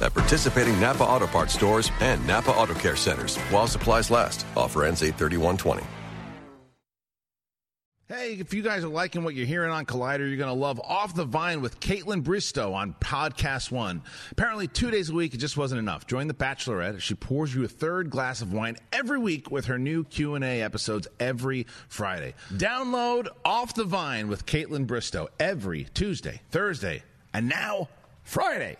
At participating Napa Auto Parts stores and Napa Auto Care centers while supplies last. Offer ends 83120. Hey, if you guys are liking what you're hearing on Collider, you're going to love Off the Vine with Kaitlyn Bristowe on Podcast One. Apparently, two days a week, it just wasn't enough. Join the Bachelorette she pours you a third glass of wine every week with her new Q&A episodes every Friday. Download Off the Vine with Kaitlyn Bristowe every Tuesday, Thursday, and now Friday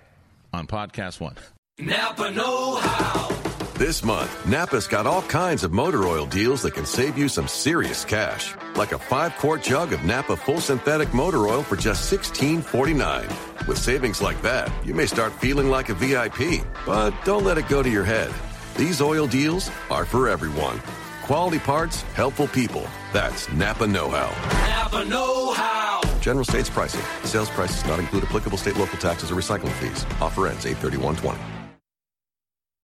on Podcast One. Napa Know How. This month, Napa's got all kinds of motor oil deals that can save you some serious cash. Like a five quart jug of Napa full synthetic motor oil for just $16.49. With savings like that, you may start feeling like a VIP. But don't let it go to your head. These oil deals are for everyone. Quality parts, helpful people. That's Napa Know How. Napa Know How. General states pricing. Sales prices not include applicable state local taxes or recycling fees. Offer ends 83120.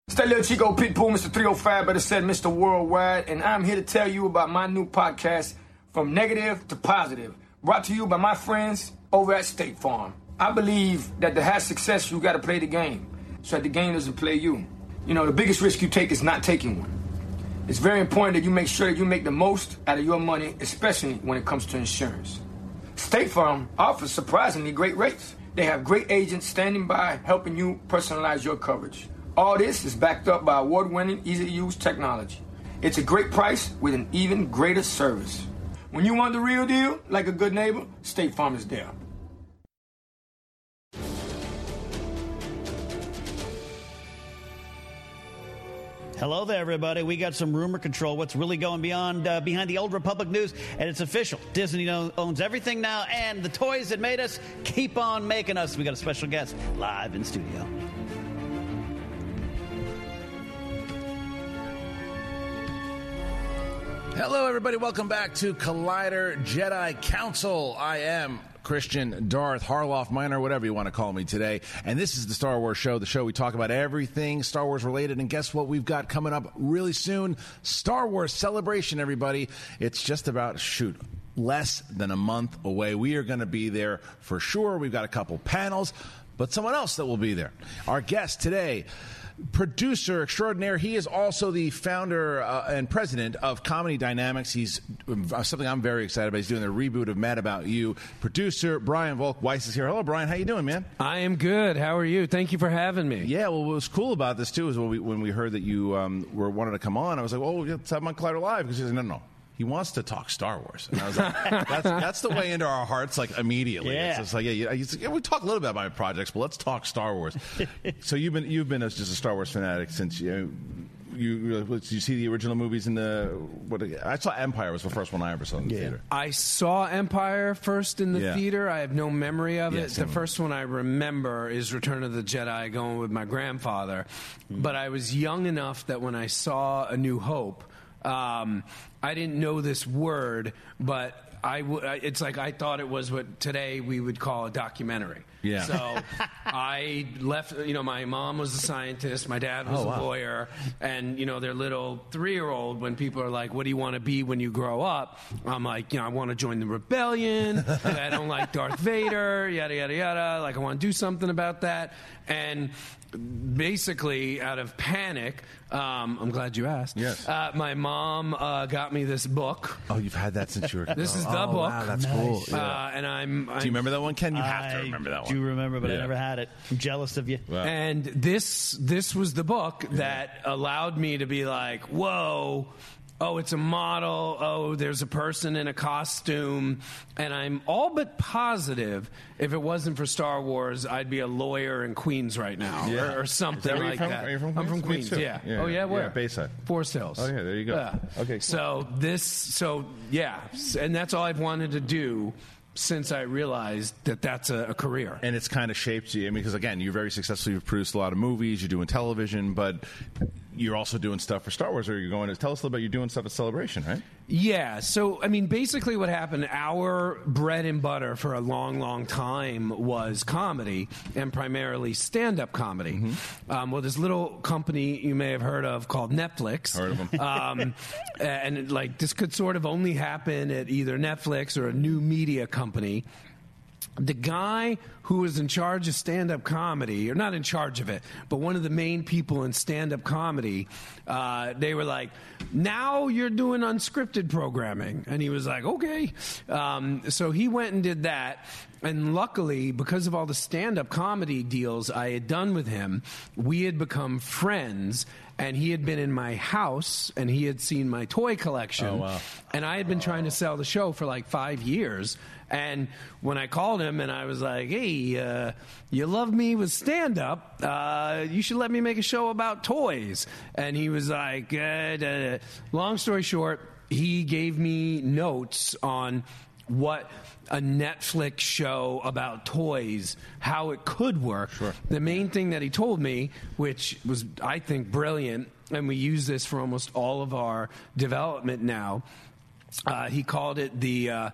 It's that little Chico Pitbull, Mr. 305, better said Mr. Worldwide, and I'm here to tell you about my new podcast, From Negative to Positive, brought to you by my friends over at State Farm. I believe that to have success, you got to play the game, so that the game doesn't play you. You know, the biggest risk you take is not taking one. It's very important that you make sure that you make the most out of your money, especially when it comes to insurance. State Farm offers surprisingly great rates. They have great agents standing by helping you personalize your coverage. All this is backed up by award winning, easy to use technology. It's a great price with an even greater service. When you want the real deal, like a good neighbor, State Farm is there. Hello there, everybody. We got some rumor control. What's really going beyond uh, behind the old Republic news, and it's official. Disney owns everything now, and the toys that made us keep on making us. We got a special guest live in studio. Hello, everybody. Welcome back to Collider Jedi Council. I am Kristian Darth Harloff Minor, whatever you want to call me today. And this is the Star Wars Show, the show we talk about everything Star Wars related. And guess what? We've got coming up really soon Star Wars Celebration, everybody. It's just about, shoot, less than a month away. We are going to be there for sure. We've got a couple panels, but someone else that will be there. Our guest today producer extraordinaire. He is also the founder uh, and president of Comedy Dynamics. He's uh, something I'm very excited about. He's doing the reboot of Mad About You. Producer Brian Volk Weiss is here. Hello, Brian. How you doing, man? I am good. How are you? Thank you for having me. Yeah. Well, what was cool about this too is when we when we heard that you um, were wanted to come on, I was like, "Oh, let's have him on Collider Live." Because he said, "No, no." He wants to talk Star Wars, and I was like, "That's, that's the way into our hearts, like immediately." Yeah. It's just like, yeah, yeah, like, yeah, we talk a little bit about my projects, but let's talk Star Wars. so you've been you've been just a Star Wars fanatic since you you you, see the original movies in the what I saw Empire was the first one I ever saw in the theater. I saw Empire first in the Yeah. theater. I have no memory of Yeah, it. The first one I remember is Return of the Jedi going with my grandfather. Mm-hmm. But I was young enough that when I saw A New Hope, um, I didn't know this word, but I w- it's like I thought it was what today we would call a documentary. Yeah. So I left. You know, my mom was a scientist. My dad was Oh, wow. a lawyer, and you know, their little three-year-old. When people are like, "What do you want to be when you grow up?" I'm like, you know, I want to join the rebellion. I don't like Darth Vader. Yada yada yada. Like, I want to do something about that. And basically, out of panic, um, I'm glad you asked. Yes. Uh, my mom uh, got me this book. Oh, you've had that since you were. This is the oh, book. Wow, that's cool. Yeah. Uh, and I'm, I'm Do you remember that one, Ken? You have to remember that one. do remember, but I Yeah. never had it. I'm jealous of you. And this this was the book that allowed me to be like, whoa. Oh, it's a model. Oh, there's a person in a costume. And I'm all but positive if it wasn't for Star Wars, I'd be a lawyer in Queens right now Yeah. or, or something you're like from? that. Are you from I'm from Queens? Queens, yeah. Yeah, Oh, yeah, where? yeah? Bayside. Forest Hills. Oh, yeah, there you go. Yeah. Okay, cool. So this, so yeah. And that's all I've wanted to do since I realized that that's a, a career. and it's kind of shaped you. I mean, because again, you're very successful. You've produced a lot of movies. You're doing television, but you're also doing stuff for Star Wars. Or you're going to tell us a little bit. You're doing stuff at Celebration, right? Yeah. So, I mean, basically what happened, our bread and butter for a long, long time was comedy and primarily stand up comedy. Mm-hmm. Um, well, this little company you may have heard of called Netflix. Heard of 'em. um, and it, like this could sort of only happen at either Netflix or a new media company the guy who was in charge of stand up comedy, or not in charge of it, but one of the main people in stand up comedy, uh, they were like, now you're doing unscripted programming. And he was like, okay. Um, so he went and did that. And luckily, because of all the stand up comedy deals I had done with him, we had become friends. And he had been in my house and he had seen my toy collection. Oh, wow. And I had been trying to sell the show for like five years. And when I called him and I was like, hey, uh, you love me with stand up, uh, you should let me make a show about toys. And he was like, uh, da, da. long story short, he gave me notes on what a Netflix show about toys, how it could work. The main thing that he told me, which was, I think, brilliant, and we use this for almost all of our development now, uh, he called it the uh,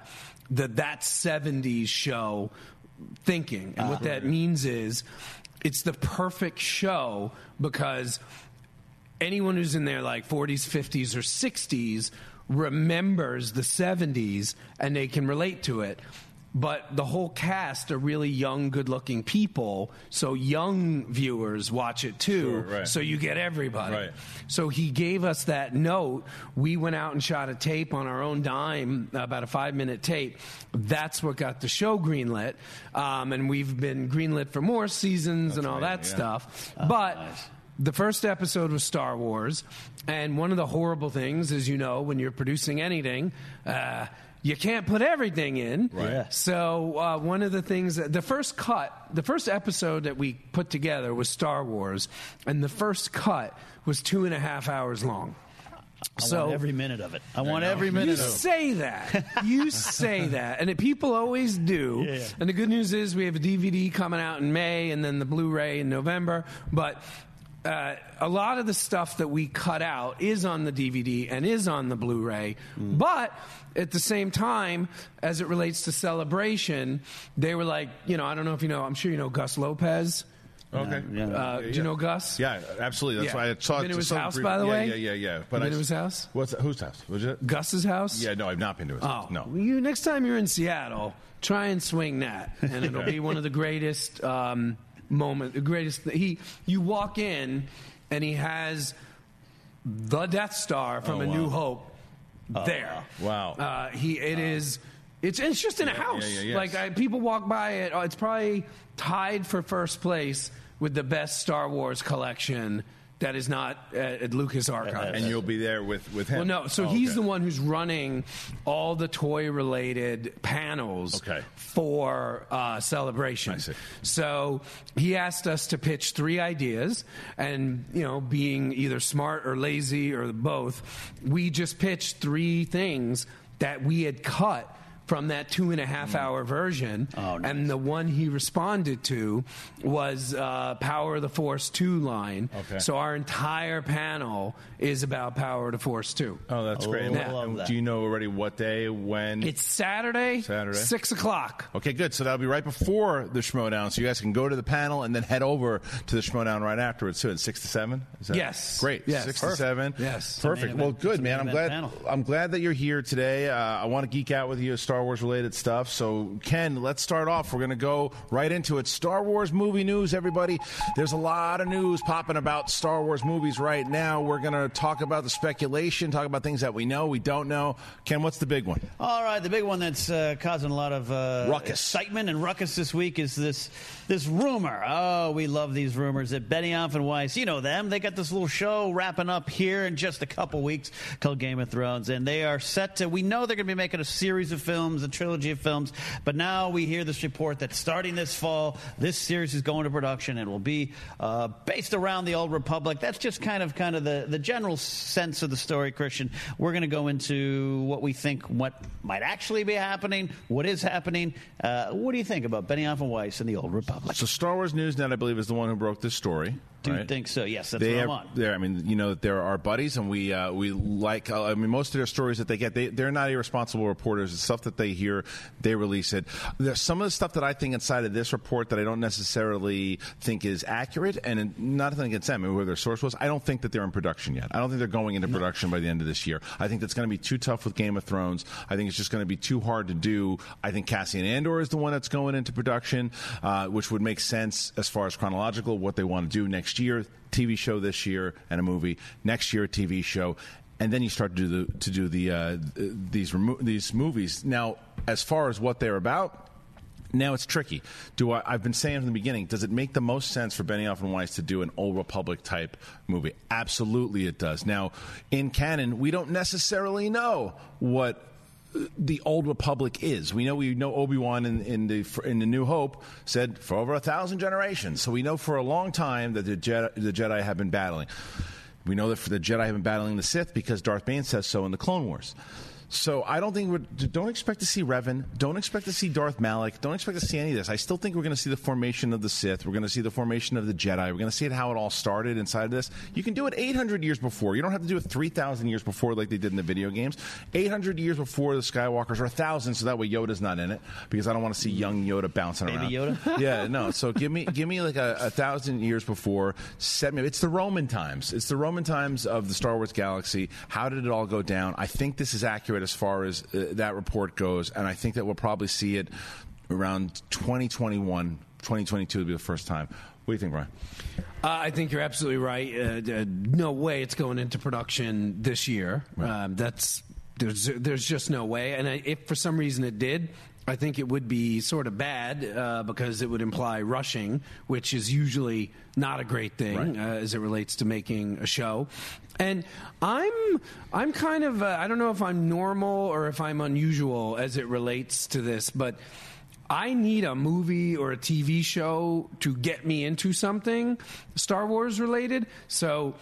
the that 70s show thinking. And what that means is it's the perfect show because anyone who's in their like 40s, 50s, or 60s remembers the 70s and they can relate to it. But the whole cast are really young, good looking people. So young viewers watch it too. Sure, right. So you get everybody. Right. So he gave us that note. We went out and shot a tape on our own dime, about a five minute tape. That's what got the show greenlit. Um, and we've been greenlit for more seasons and all right, that yeah. stuff. but. nice. The first episode was Star Wars, and one of the horrible things, as you know, when you're producing anything, uh, you can't put everything in. Right. Yeah. So uh, one of the things, the first cut, the first episode that we put together was Star Wars, and the first cut was two and a half hours long. I so want every minute of it. I want know. every you minute of it. You say that. You say that. And it, people always do. Yeah. And the good news is we have a DVD coming out in May and then the Blu ray in November. But uh, a lot of the stuff that we cut out is on the DVD and is on the Blu ray. Mm. But at the same time, as it relates to celebration, they were like, you know, I don't know if you know, I'm sure you know Gus Lopez. Okay. Yeah. Uh, Do you know Gus? Yeah, absolutely. That's Yeah. why I saw Been it. to his house, brief- by the yeah, way? Yeah, yeah, yeah. But Been I, to his house? What's whose house? Was it? Gus's house? Yeah, no, I've not been to his Oh, house. No. You next time you're in Seattle, try and swing that, and it'll be one of the greatest um, moment. The greatest. He, you walk in, and he has the Death Star from Oh, A wow. New Hope there. Wow. Uh, he. It is. It's it's just in a house. yeah, yeah, yes. Like I, people walk by it. Oh, it's probably tied for first place with the best Star Wars collection that is not at, at Lucas Archives. And you'll be there with, with him. Well, no. So Oh, he's okay. the one who's running all the toy-related panels Okay. for uh, celebration. I see. So he asked us to pitch three ideas, and you know, being either smart or lazy or both, we just pitched three things that we had cut from that two and a half hour version. Oh, nice. And the one he responded to was uh, Power of the Force 2 line. Okay. So our entire panel is about Power of the Force 2. Oh, that's great. Oh, And I love that. Do you know already what day, when? It's Saturday, Saturday. 6 o'clock. Okay, good. So that'll be right before the Schmodown. So you guys can go to the panel and then head over to the Schmodown right afterwards. So it's six to seven. Is that Yes. Great. Yes. Six to seven. Yes. Perfect. It's a main Well, good, man. I'm glad. panel. I'm glad that you're here today. Uh, I want to geek out with you, Star Wars related stuff. So Ken, let's start off. We're going to go right into it. Star Wars movie news, everybody. There's a lot of news popping about Star Wars movies right now. We're going to talk about the speculation, talk about things that we know, we don't know. Ken, what's the big one? All right, the big one that's uh, causing a lot of uh, Ruckus. excitement and ruckus this week is this this rumor. Oh, we love these rumors that Benioff and Weiss, you know them, they got this little show wrapping up here in just a couple weeks called Game of Thrones, and they are set to. We know they're going to be making a series of films, a trilogy of films, but now we hear this report that starting this fall, this series is going to production. It will be uh, based around the Old Republic. That's just kind of kind of the the general sense of the story, Kristian. We're going to go into what we think what might actually be happening, what is happening. Uh, what do you think about Benioff and Weiss and the Old Republic? So Star Wars Newsnet, I believe, is the one who broke this story. Do you right? think so? Yes, that's they what I'm are, on. they're- I mean, you know, they're our buddies, and we uh, we like. Uh, I mean, most of their stories that they get, they they're not irresponsible reporters. It's stuff that they hear, they release it. There's some of the stuff that I think inside of this report that I don't necessarily think is accurate, and nothing against them, and where their source was. I don't think that they're in production yet. I don't think they're going into production by the end of this year. I think that's going to be too tough with Game of Thrones. I think it's just going to be too hard to do. I think Cassian Andor is the one that's going into production, uh, which would make sense as far as chronological what they want to do next year. TV show this year and a movie next year, a TV show, and then you start to do the to do the uh, these remo- these movies. Now, as far as what they're about. Now it's tricky. Do I, I've been saying from the beginning? Does it make the most sense for Benioff and Weiss to do an old Republic type movie? Absolutely, it does. Now, in canon, we don't necessarily know what the old republic is. We know we know Obi Wan in, in the in the New Hope said for over a thousand generations. So we know for a long time that the Jedi, the Jedi have been battling. We know that the Jedi have been battling the Sith because Darth Bane says so in the Clone Wars. So I don't think we're don't expect to see Revan. Don't expect to see Darth Malak. Don't expect to see any of this. I still think we're going to see the formation of the Sith. We're going to see the formation of the Jedi. We're going to see how it all started inside of this. You can do it 800 years before. You don't have to do it 3,000 years before like they did in the video games. 800 years before the Skywalkers, or 1,000, so that way Yoda's not in it because I don't want to see young Yoda bouncing Baby around. Yoda? yeah, no. So give me give me like a, a thousand years before. Set me. It's the Roman times. It's the Roman times of the Star Wars galaxy. How did it all go down? I think this is accurate as far as uh, that report goes, and I think that we'll probably see it around 2021, 2022 will be the first time. What do you think, Brian? Uh, I think you're absolutely right. Uh, uh, no way it's going into production this year. Um, that's there's there's just no way. And I, if for some reason it did, I think it would be sort of bad uh, because it would imply rushing, which is usually not a great thing Right. uh, as it relates to making a show. And I'm I'm kind of uh, I don't know if I'm normal or if I'm unusual as it relates to this, but. I need a movie or a TV show to get me into something Star Wars related. So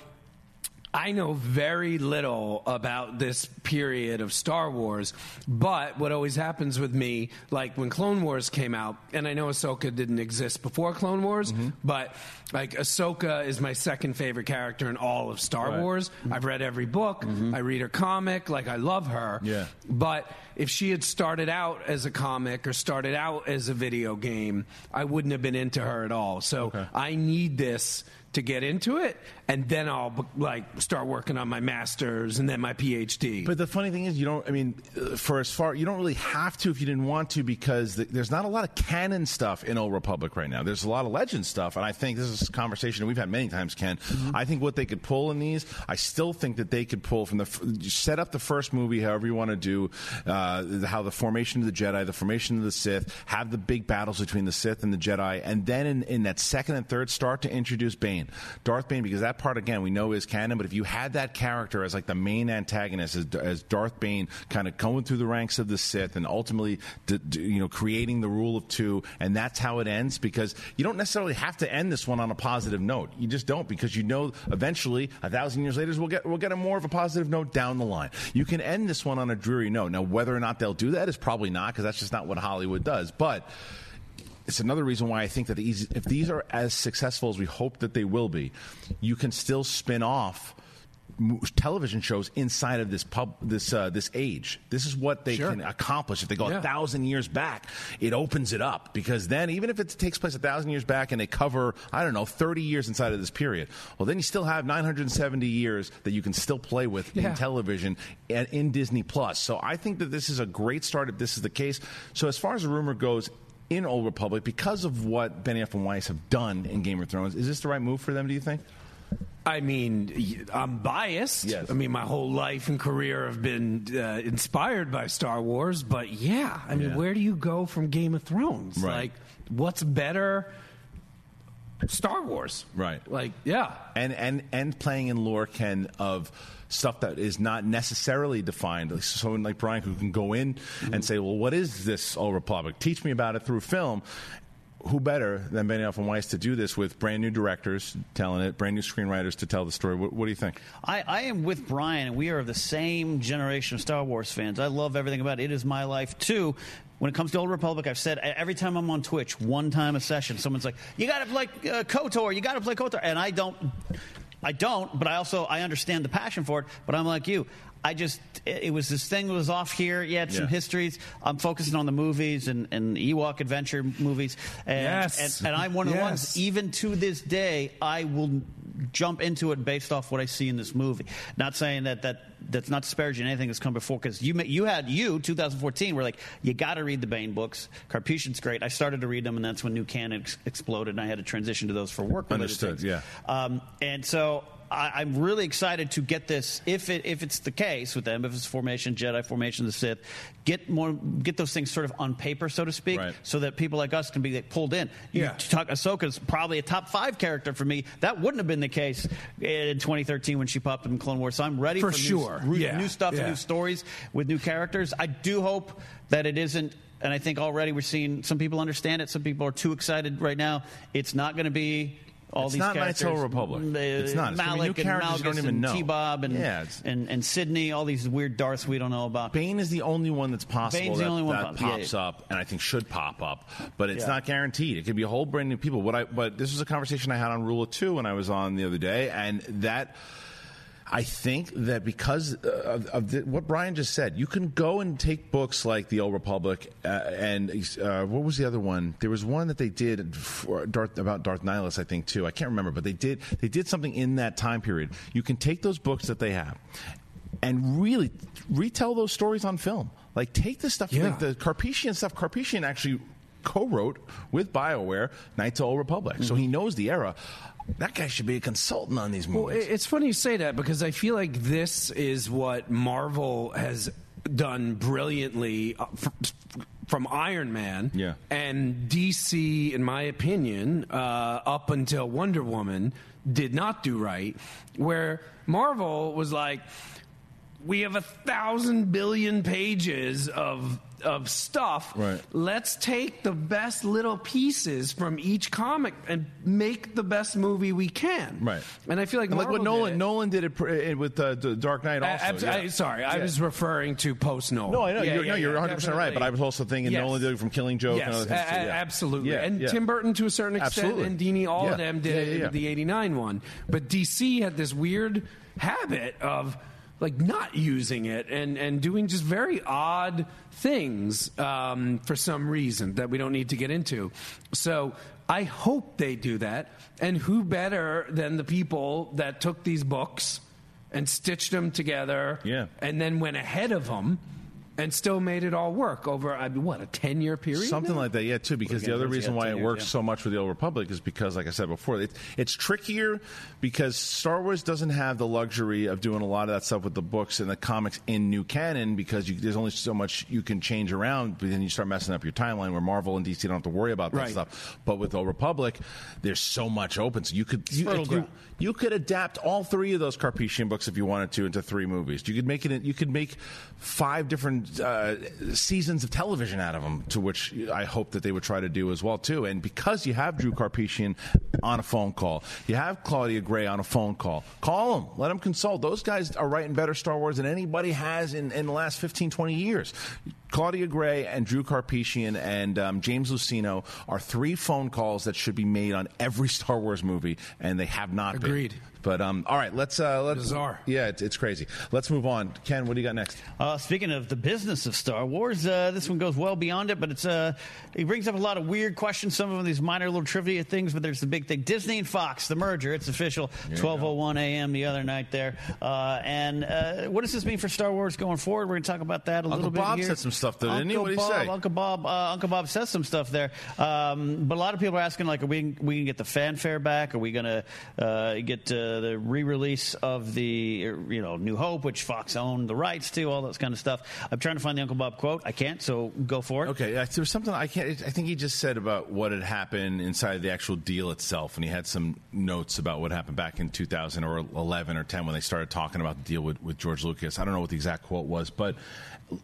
I know very little about this period of Star Wars, but what always happens with me, like when Clone Wars came out, and I know Ahsoka didn't exist before Clone Wars, Mm-hmm. but like Ahsoka is my second favorite character in all of Star Right. Mm-hmm. Wars. I've read every book, I read her comic, like I love her. Yeah. But if she had started out as a comic or started out as a video game, I wouldn't have been into her at all. So Okay. I need this to get into it, and then I'll like start working on my masters and then my PhD. But the funny thing is, you don't. I mean, uh, for as far you don't really have to if you didn't want to, because th- there's not a lot of canon stuff in Old Republic right now. There's a lot of legend stuff, and I think this is a conversation we've had many times, Ken. I think what they could pull in these, I still think that they could pull from the f- set up the first movie, however you want to do, uh, how the formation of the Jedi, the formation of the Sith, have the big battles between the Sith and the Jedi, and then in, in that second and third, start to introduce Bane. Bane. Darth Bane, because that part again we know is canon. But if you had that character as like the main antagonist, as, as Darth Bane, kind of going through the ranks of the Sith and ultimately, d- d- you know, creating the rule of two, and that's how it ends. Because you don't necessarily have to end this one on a positive note. You just don't, because you know eventually, a thousand years later, we'll get we'll get a more of a positive note down the line. You can end this one on a dreary note. Now, whether or not they'll do that is probably not, because that's just not what Hollywood does. But it's another reason why I think that these, if these are as successful as we hope that they will be, you can still spin off television shows inside of this pub this uh, this age. This is what they Sure. can accomplish if they go Yeah. a thousand years back. It opens it up because then even if it takes place a thousand years back and they cover I don't know thirty years inside of this period, well then you still have nine hundred and seventy years that you can still play with Yeah. in television and in Disney Plus. So I think that this is a great start if this is the case. So as far as the rumor goes. In Old Republic, because of what Benioff and Weiss have done in Game of Thrones, is this the right move for them? Do you think? I mean, I'm biased. Yes. I mean, my whole life and career have been uh, inspired by Star Wars, but yeah, I mean, Yeah. where do you go from Game of Thrones? Right. Like, what's better? Star Wars. Right. Like, yeah. and and and playing in lore can of stuff that is not necessarily defined. Like someone like Brian who can go in and say, "Well, what is this Old Republic? Teach me about it through film." Who better than Benioff and Weiss to do this with brand new directors telling it, brand new screenwriters to tell the story? What, what do you think? I, I am with Brian, and we are of the same generation of Star Wars fans. I love everything about it. It is my life, too. When it comes to Old Republic, I've said every time I'm on Twitch, one time a session, someone's like, "You got to play uh, Kotor, you got to play Kotor," and I don't, I don't. But I also I understand the passion for it. But I'm like you. I just it, was this thing was off here. You had some Yeah. histories. I'm focusing on the movies and, and Ewok adventure movies. And, Yes. and, and I'm one of the ones. Even to this day, I will jump into it based off what I see in this movie. Not saying that that that's not disparaging anything that's come before because you you had you 2014 were like you got to read the Bane books. Karpyshyn's great. I started to read them and that's when New Canon ex- exploded and I had to transition to those for work. Understood, yeah. Um, and so. I, I'm really excited to get this. If it if it's the case with them, if it's formation Jedi, formation the Sith, get more get those things sort of on paper, so to speak, Right. so that people like us can be like, pulled in. You Yeah. talk Ahsoka's probably a top five character for me. That wouldn't have been the case in 2013 when she popped up in Clone Wars. So I'm ready For for, sure. new, Yeah. new stuff Yeah. and new stories with new characters. I do hope that it isn't. And I think already we're seeing some people understand it. Some people are too excited right now. It's not going to be all It's these not Knights of the. Republic. It's not. It's Malak new and characters you don't even and know. T-Bob and, Yeah, it's- and and Sydney. All these weird Darths we don't know about. Bane is the only one that's possible Bane's the only one that pop- pops yeah. up, and I think should pop up, but it's Yeah. not guaranteed. It could be a whole brand new people. What I but this was a conversation I had on Rule of Two when I was on the other day, and that. I think that because uh, of, of the, what Brian just said, you can go and take books like The Old Republic uh, and uh, what was the other one? There was one that they did for Darth, about Darth Nihilus, I think too. I can't remember, but they did they did something in that time period. You can take those books that they have and really retell those stories on film. Like take the stuff Yeah. like the Karpyshyn stuff. Karpyshyn actually co-wrote with BioWare Knights of the Old Republic, so he knows the era. That guy should be a consultant on these movies. it- it's funny you say that because I feel like this is what Marvel has done brilliantly uh, from Iron Man. Yeah. And DC, in my opinion, uh, up until Wonder Woman, did not do right. Where Marvel was like, we have a thousand billion pages of of stuff. Right. Let's take the best little pieces from each comic and make the best movie we can. Right. And I feel like like what Marvel did Nolan. Nolan did it pr- uh, with uh, the Dark Knight I- also. yeah. I- sorry, I Yeah. was referring to post Nolan. No, I know Yeah, you're, no, you're yeah, 100 percent right. But I was also thinking Yes. Nolan did it from Killing Joke Yes, and other things a- Yeah. absolutely. And. Tim Burton to a certain extent, Absolutely. and Dini, all of them did the '89 one. But DC had this weird habit of like not using it and and doing just very odd things um, for some reason that we don't need to get into. So I hope they do that. And who better than the people that took these books and stitched them together Yeah. and then went ahead of them and still made it all work over I mean, what a ten year period. Something now? like that, yeah, too. Because the other reason why it years, works yeah. so much with the Old Republic is because, like I said before, it, it's trickier because Star Wars doesn't have the luxury of doing a lot of that stuff with the books and the comics in new canon because you, there's only so much you can change around. But then you start messing up your timeline where Marvel and DC don't have to worry about that Right. stuff. But with Old Republic, there's so much open, so you could you, you, you could adapt all three of those Karpyshyn books if you wanted to into three movies. You could make it. You could make five different uh, seasons of television out of them, to which I hope that they would try to do as well too. And because you have Drew Karpyshyn on a phone call, you have Claudia Gray on a phone call. Call them, let them consult. Those guys are writing better Star Wars than anybody has in, in the last 15, 20 years. Claudia Gray and Drew Karpyshyn and um, James Luceno are three phone calls that should be made on every Star Wars movie, and they have not been. Agreed. But um, all right, let's uh, let's Bizarre. Yeah, it's, it's crazy. Let's move on. Ken, what do you got next? Uh, speaking of the business of Star Wars, uh, this one goes well beyond it, but it's uh, it brings up a lot of weird questions. Some of them these minor little trivia things, but there's the big thing: Disney and Fox, the merger. It's official. 12:01 a.m. the other night there. Uh, and uh, what does this mean for Star Wars going forward? We're going to talk about that a Uncle little bit Bob here. said some stuff, there, didn't he? Uncle What'd he Bob, say? Uncle Bob, uh, Uncle Bob says some stuff there. Um, but a lot of people are asking, like, are we we can get the fanfare back? Are we going to uh, get the re-release of the you know New Hope, which Fox owned the rights to, all that kind of stuff? I'm trying to find the Uncle Bob quote. I can't, so go for it. Okay, there was something I can't. I think he just said about what had happened inside the actual deal itself, and he had some notes about what happened back in 2000 or 11 or 10 when they started talking about the deal with, with George Lucas. I don't know what the exact quote was, but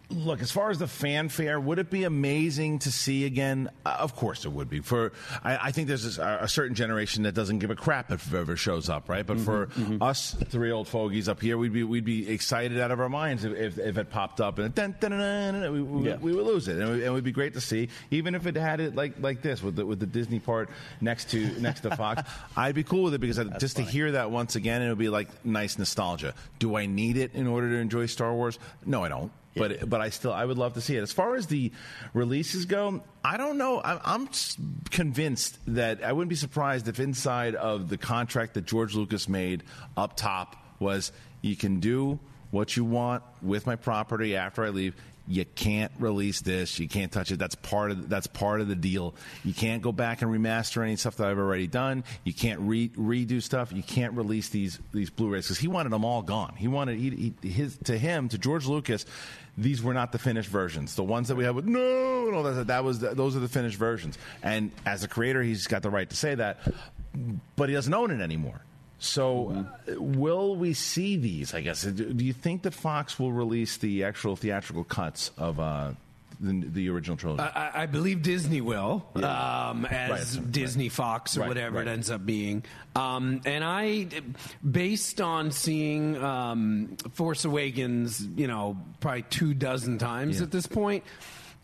look, as far as the fanfare, would it be amazing to see again? Uh, of course, it would be. For I, I think there's a, a certain generation that doesn't give a crap if it ever shows up, right? But for mm-hmm. Mm-hmm. us three old fogies up here, we'd be we'd be excited out of our minds if, if, if it popped up and dun, dun, dun, we, we, Yeah. we would lose it, and, and it would be great to see, even if it had it like like this with the with the Disney part next to next to Fox. I'd be cool with it because I, just to hear that once again, it would be like nice nostalgia. Do I need it in order to enjoy Star Wars? No, I don't. But but I still I would love to see it. As far as the releases go, I don't know. I'm, I'm convinced that I wouldn't be surprised if inside of the contract that George Lucas made up top was you can do what you want with my property after I leave. You can't release this. You can't touch it. That's part of that's part of the deal. You can't go back and remaster any stuff that I've already done. You can't re- redo stuff. You can't release these these Blu-rays because he wanted them all gone. He wanted he, he, his to him to George Lucas. These were not the finished versions. The ones that we had with no, no, that, that was those are the finished versions. And as a creator, he's got the right to say that, but he doesn't own it anymore. So, uh, will we see these? I guess. Do you think that Fox will release the actual theatrical cuts of uh, the, the original trilogy? I, I believe Disney will, um, as Right. Disney Fox or Right, whatever right. it ends up being. Um, and I, based on seeing um, Force Awakens, you know, probably two dozen times Yeah. at this point,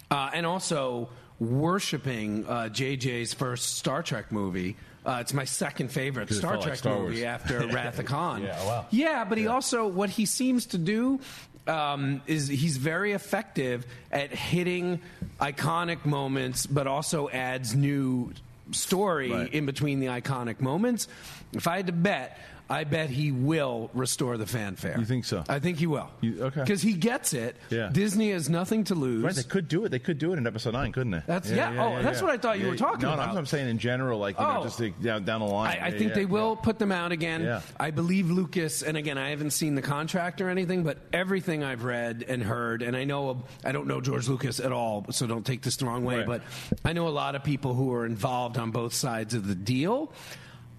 uh, and also worshiping uh, JJ's first Star Trek movie. Uh, it's my second favorite Star felt like Trek Star movie Wars. after Wrath of Khan. Yeah, wow. Yeah, but he also what he seems to do um, is he's very effective at hitting iconic moments, but also adds new story Right. in between the iconic moments. If I had to bet. I bet he will restore the fanfare. You think so? I think he will. You- okay. Because he gets it. Yeah. Disney has nothing to lose. Right, they could do it. They could do it in episode nine, couldn't they? That's- yeah. Oh, that's what I thought you were talking no, about. No, I'm saying in general, like you know, Oh. just like, down, down the line. I, I Yeah, think yeah, they will put them out again. Yeah. I believe Lucas, and again, I haven't seen the contract or anything, but everything I've read and heard, and I know I don't know George Lucas at all, so don't take this the wrong way, Right. but I know a lot of people who are involved on both sides of the deal.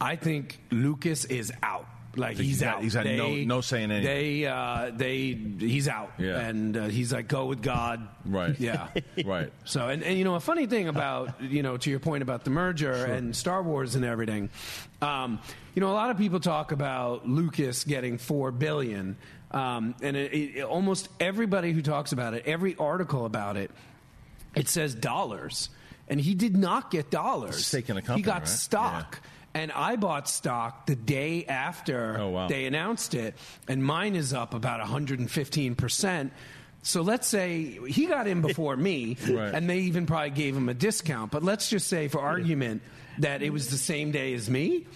I think Lucas is out. Like he's, he's out. he's no- no say in anything. They, uh, they, he's out, Yeah. and uh, he's like, go with God. Right. Yeah. Right. So, and, and you know, a funny thing about, you know, to your point about the merger and Star Wars and everything, um, you know, a lot of people talk about Lucas getting four billion, um, and it, it, almost everybody who talks about it, every article about it, it says dollars, and he did not get dollars. The company, He got right? stock. And I bought stock the day after Oh, wow. they announced it, and mine is up about 115%. So let's say he got in before me, Right. and they even probably gave him a discount. But let's just say, for argument, that it was the same day as me.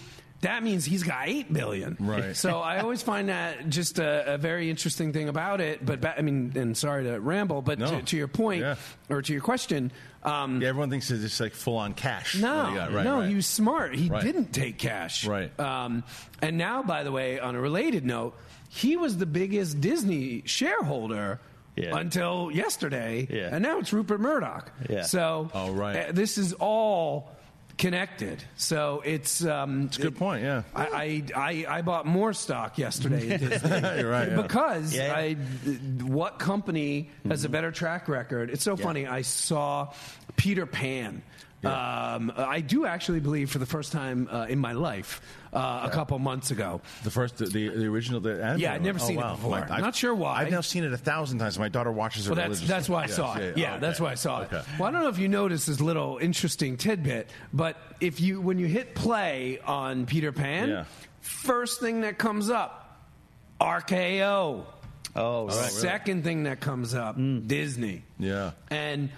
That means he's got eight billion. Right. So I always find that just a, a very interesting thing about it. But ba- I mean, and sorry to ramble, but No. to, to your point Yeah. or to your question, um, Yeah, everyone thinks it's just like full on cash. no. Right, no, right. he was smart. He Right. didn't take cash. Right. Um, and now, by the way, on a related note, he was the biggest Disney shareholder. Yeah. Until yesterday, Yeah. and now it's Rupert Murdoch. Yeah. So, Oh, right. uh, this is all connected. So it's um, It's a good point. Yeah. I, I, I, I bought more stock yesterday at Disney. You're right, yeah. Because Yeah. I, what company has a better track record? It's so funny. I saw Peter Pan. Um, I do actually believe for the first time uh, in my life uh, a couple months ago. The first, the, the, original, the animated Yeah, I'd never seen oh, it before. I've- Not sure why. I've now seen it a thousand times. My daughter watches it Well, that's that's why I Yes, saw it. Yeah, that's okay. why I saw Okay. it. Well, I don't know if you noticed this little interesting tidbit, but if you when you hit play on Peter Pan, Yeah. first thing that comes up, RKO. Oh, right. Second thing that comes up, Disney. Yeah. And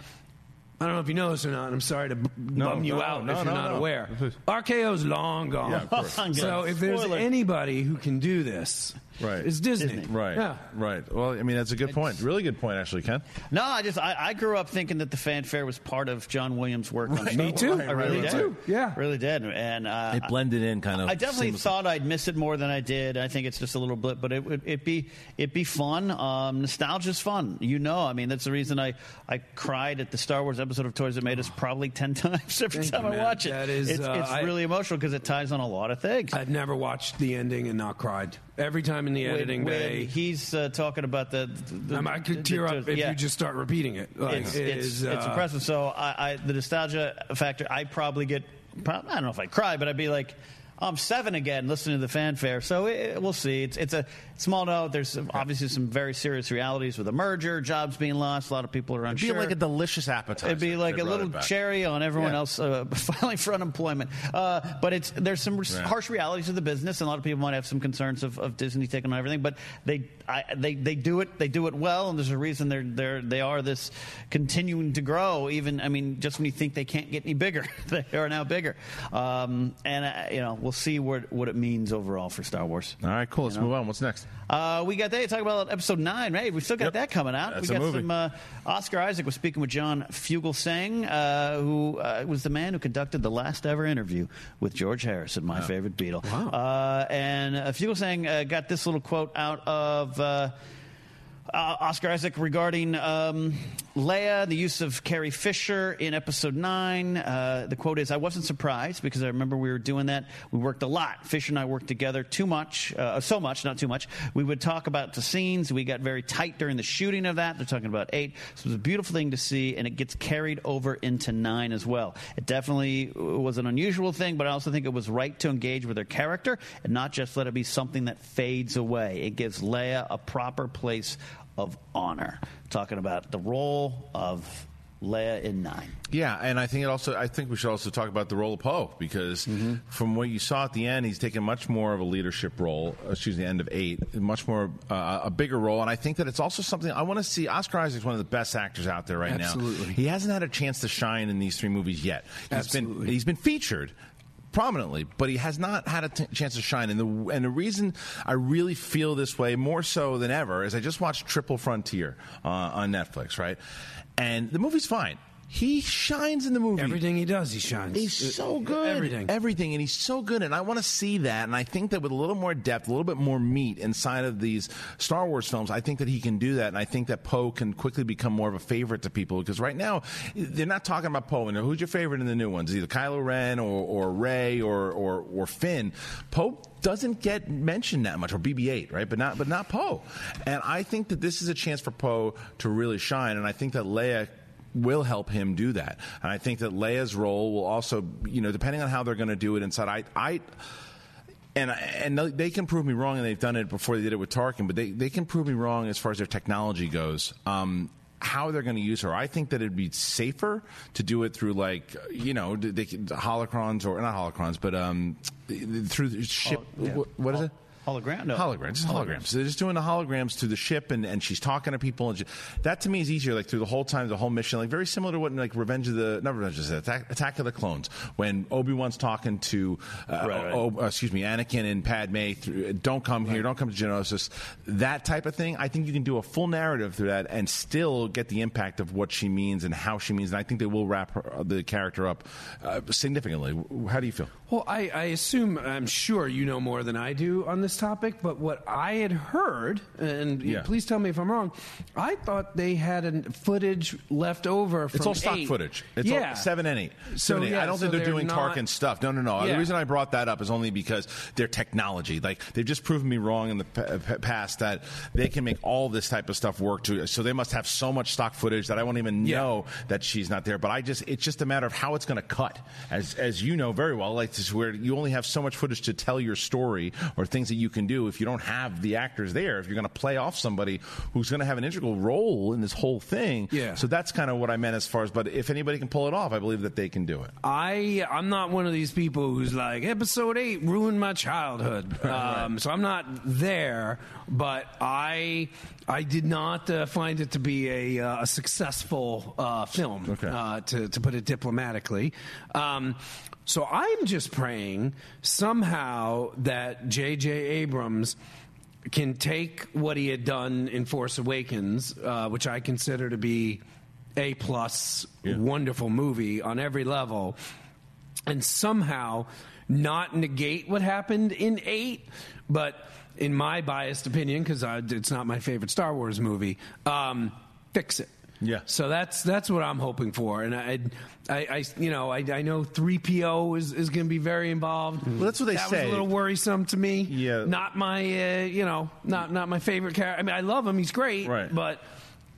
I don't know if you know this or not. and I'm sorry to b- bum you no, out no, if you're not no. aware. RKO's long gone. Yeah, so if there's Spoiler. anybody who can do this, Right. it's Disney. Disney. Right. Yeah. Right. Well, I mean, that's a good point. Really good point, actually, Ken. No, I just I, I grew up thinking that the fanfare was part of John Williams' work on Me Wars. too. I really Me did. too. Yeah. really did. And uh, It blended in kind of. I definitely seamlessly. thought I'd miss it more than I did. I think it's just a little blip, but it would it be it be fun. Um, nostalgia's fun, you know. I mean, that's the reason I I cried at the Star Wars episode of Toys That Made Us probably ten times every Thank time you, I watch it. That is, it's, uh, it's I- really emotional because it ties on a lot of things. I've never watched the ending and not cried. Every time in the When- editing when bay, he's uh, talking about the, the, Um, I could tear the- up if yeah. you just start repeating it. Like, it's, it it's, is, it's uh, impressive. So I, I, the nostalgia factor, I probably get. I don't know if I cry, but I'd be like, I'm seven again, listening to the fanfare. So it, we'll see. It's it's a small note. There's some, obviously some very serious realities with a merger, jobs being lost. A lot of people are It'd be like a delicious appetizer. It'd be like a little cherry on everyone Yeah. else uh, filing for unemployment. Uh, but it's there's some Right. harsh realities of the business, and a lot of people might have some concerns of, of Disney taking on everything. But they I, they they do it they do it well, and there's a reason they're they're they are this continuing to grow. Even I mean, just when you think they can't get any bigger, they are now bigger. Um, and uh, you know, we'll see what what it means overall for Star Wars. All right, cool. Let's move on. What's next? Uh, we got that. Talk about episode nine, right? We still got Yep. that coming out. That's we a got movie. some. Uh, Oscar Isaac was speaking with John Fugelsang, uh, who uh, was the man who conducted the last ever interview with George Harrison, my favorite Beatle. Wow. Uh, and uh, Fugelsang uh, got this little quote out of. Uh, Oscar Isaac regarding um, Leia, the use of Carrie Fisher in episode nine. Uh, the quote is I wasn't surprised because I remember we were doing that. We worked a lot. Fisher and I worked together too much, uh, so much, not too much. We would talk about the scenes. We got very tight during the shooting of that. They're talking about eight. So it was a beautiful thing to see, and it gets carried over into nine as well. It definitely was an unusual thing, but I also think it was right to engage with her character and not just let it be something that fades away. It gives Leia a proper place of honor. Talking about the role of Leia in nine. Yeah, and I think it also. I think we should also talk about the role of Poe because from what you saw at the end, he's taken much more of a leadership role. Excuse me, the end of eight, much more uh, a bigger role, and I think that it's also something I want to see. Oscar Isaac's one of the best actors out there right now. Absolutely. he hasn't had a chance to shine in these three movies yet. He's been Absolutely. he's been featured prominently, but he has not had a t- chance to shine. And the and the reason I really feel this way more so than ever is I just watched Triple Frontier uh, on Netflix, right? And the movie's fine. He shines in the movie. everything he does, he shines. He's so good. Everything. Everything. And he's so good. And I want to see that. And I think that with a little more depth, a little bit more meat inside of these Star Wars films, I think that he can do that. And I think that Poe can quickly become more of a favorite to people because right now, they're not talking about Poe. And who's your favorite in the new ones? Either Kylo Ren or, or Rey or, or, or Finn. Poe doesn't get mentioned that much, or BB-8, right? But not, but not Poe. And I think that this is a chance for Poe to really shine. And I think that Leia will help him do that. And I think that Leia's role will also, you know, depending on how they're going to do it inside, I, I, and and they can prove me wrong, and they've done it before they did it with Tarkin, but they, they can prove me wrong as far as their technology goes. Um, how they're going to use her, I think that it'd be safer to do it through like you know they, holocrons or not holocrons, but um, through the ship. yeah. what- what is it? Hologram? No. Holograms, holograms. So they're just doing the holograms to the ship, and, and she's talking to people, and she, that to me is easier. Like through the whole time, the whole mission, like very similar to what like Revenge of the not Revenge of the Attack, Attack of the Clones, when Obi Wan's talking to, uh, Right, right. oh, uh, excuse me, Anakin and Padme. Through, don't come here, don't come to Geonosis. That type of thing. I think you can do a full narrative through that and still get the impact of what she means and how she means. And I think they will wrap her, the character up uh, significantly. How do you feel? Well, I, I assume, I'm sure you know more than I do on this topic, but what I had heard, and Yeah. please tell me if I'm wrong, I thought they had an footage left over from It's all stock eight. footage. It's yeah. all seven and eight. So, Seven and eight. yeah, I don't so think they're, they're doing not- Tarkin stuff. No, no, no. Yeah. The reason I brought that up is only because their technology. Like they've just proven me wrong in the p- uh, p- past that they can make all this type of stuff work too. So they must have so much stock footage that I won't even know that she's not there. But I just it's just a matter of how it's going to cut. As as you know very well, like where you only have so much footage to tell your story or things that you can do if you don't have the actors there. If you're going to play off somebody who's going to have an integral role in this whole thing. Yeah. So that's kind of what I meant as far as. But if anybody can pull it off, I believe that they can do it. I I'm not one of these people who's like episode eight ruined my childhood. Um, so I'm not there, but I I did not uh, find it to be a, uh, a successful uh, film, Okay. uh, to to put it diplomatically. Um, so I'm just praying somehow that J.J. Abrams can take what he had done in Force Awakens, uh, which I consider to be a plus, wonderful movie on every level, and somehow not negate what happened in eight, but in my biased opinion, because it's not my favorite Star Wars movie, um, fix it. Yeah. So that's that's what I'm hoping for, and I, I, I you know, I, I know 3PO is, is going to be very involved. Well, that's what they that say. was a little worrisome to me. Yeah. Not my, uh, you know, not not my favorite character. I mean, I love him; he's great. Right. But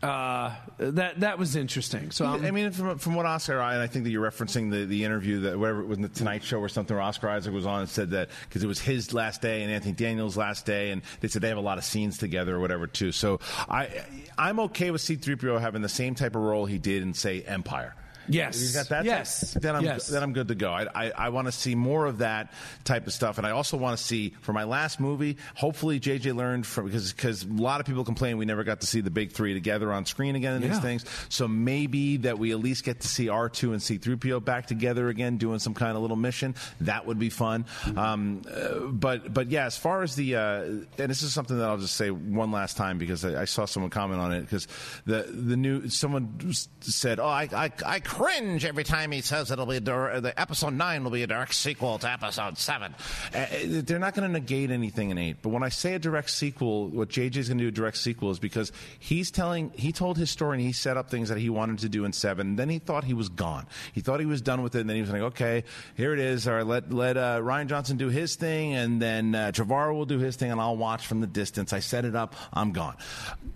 uh, that that was interesting. So I'm, I mean, from, from what Oscar, and I think that you're referencing the, the interview that whatever it was in the Tonight Show or something, where Oscar Isaac was on and said that because it was his last day and Anthony Daniels' last day, and they said they have a lot of scenes together or whatever too. So I I'm okay with C-3PO having the same type of role he did in say Empire. Yes. He's got that. Yes. Then I'm Yes. then I'm good to go. I I, I want to see more of that type of stuff, and I also want to see for my last movie. Hopefully, JJ learned from because because a lot of people complain we never got to see the big three together on screen again in these things. So maybe that we at least get to see R two and C three PO back together again, doing some kind of little mission. That would be fun. Um, uh, but but yeah, as far as the uh, and this is something that I'll just say one last time because I, I saw someone comment on it because the the new someone said, "Oh, I, I I cringe every time he says it'll be the episode nine will be a direct sequel to episode seven. Uh, they're not going to negate anything in eight, but when I say a direct sequel, what JJ's going to do a direct sequel is because he's telling he told his story and he set up things that he wanted to do in seven. Then he thought he was gone. He thought he was done with it, and then he was like, "Okay, here it is. All right, let let uh, Rian Johnson do his thing, and then uh, Trevorrow will do his thing, and I'll watch from the distance. I set it up. I'm gone."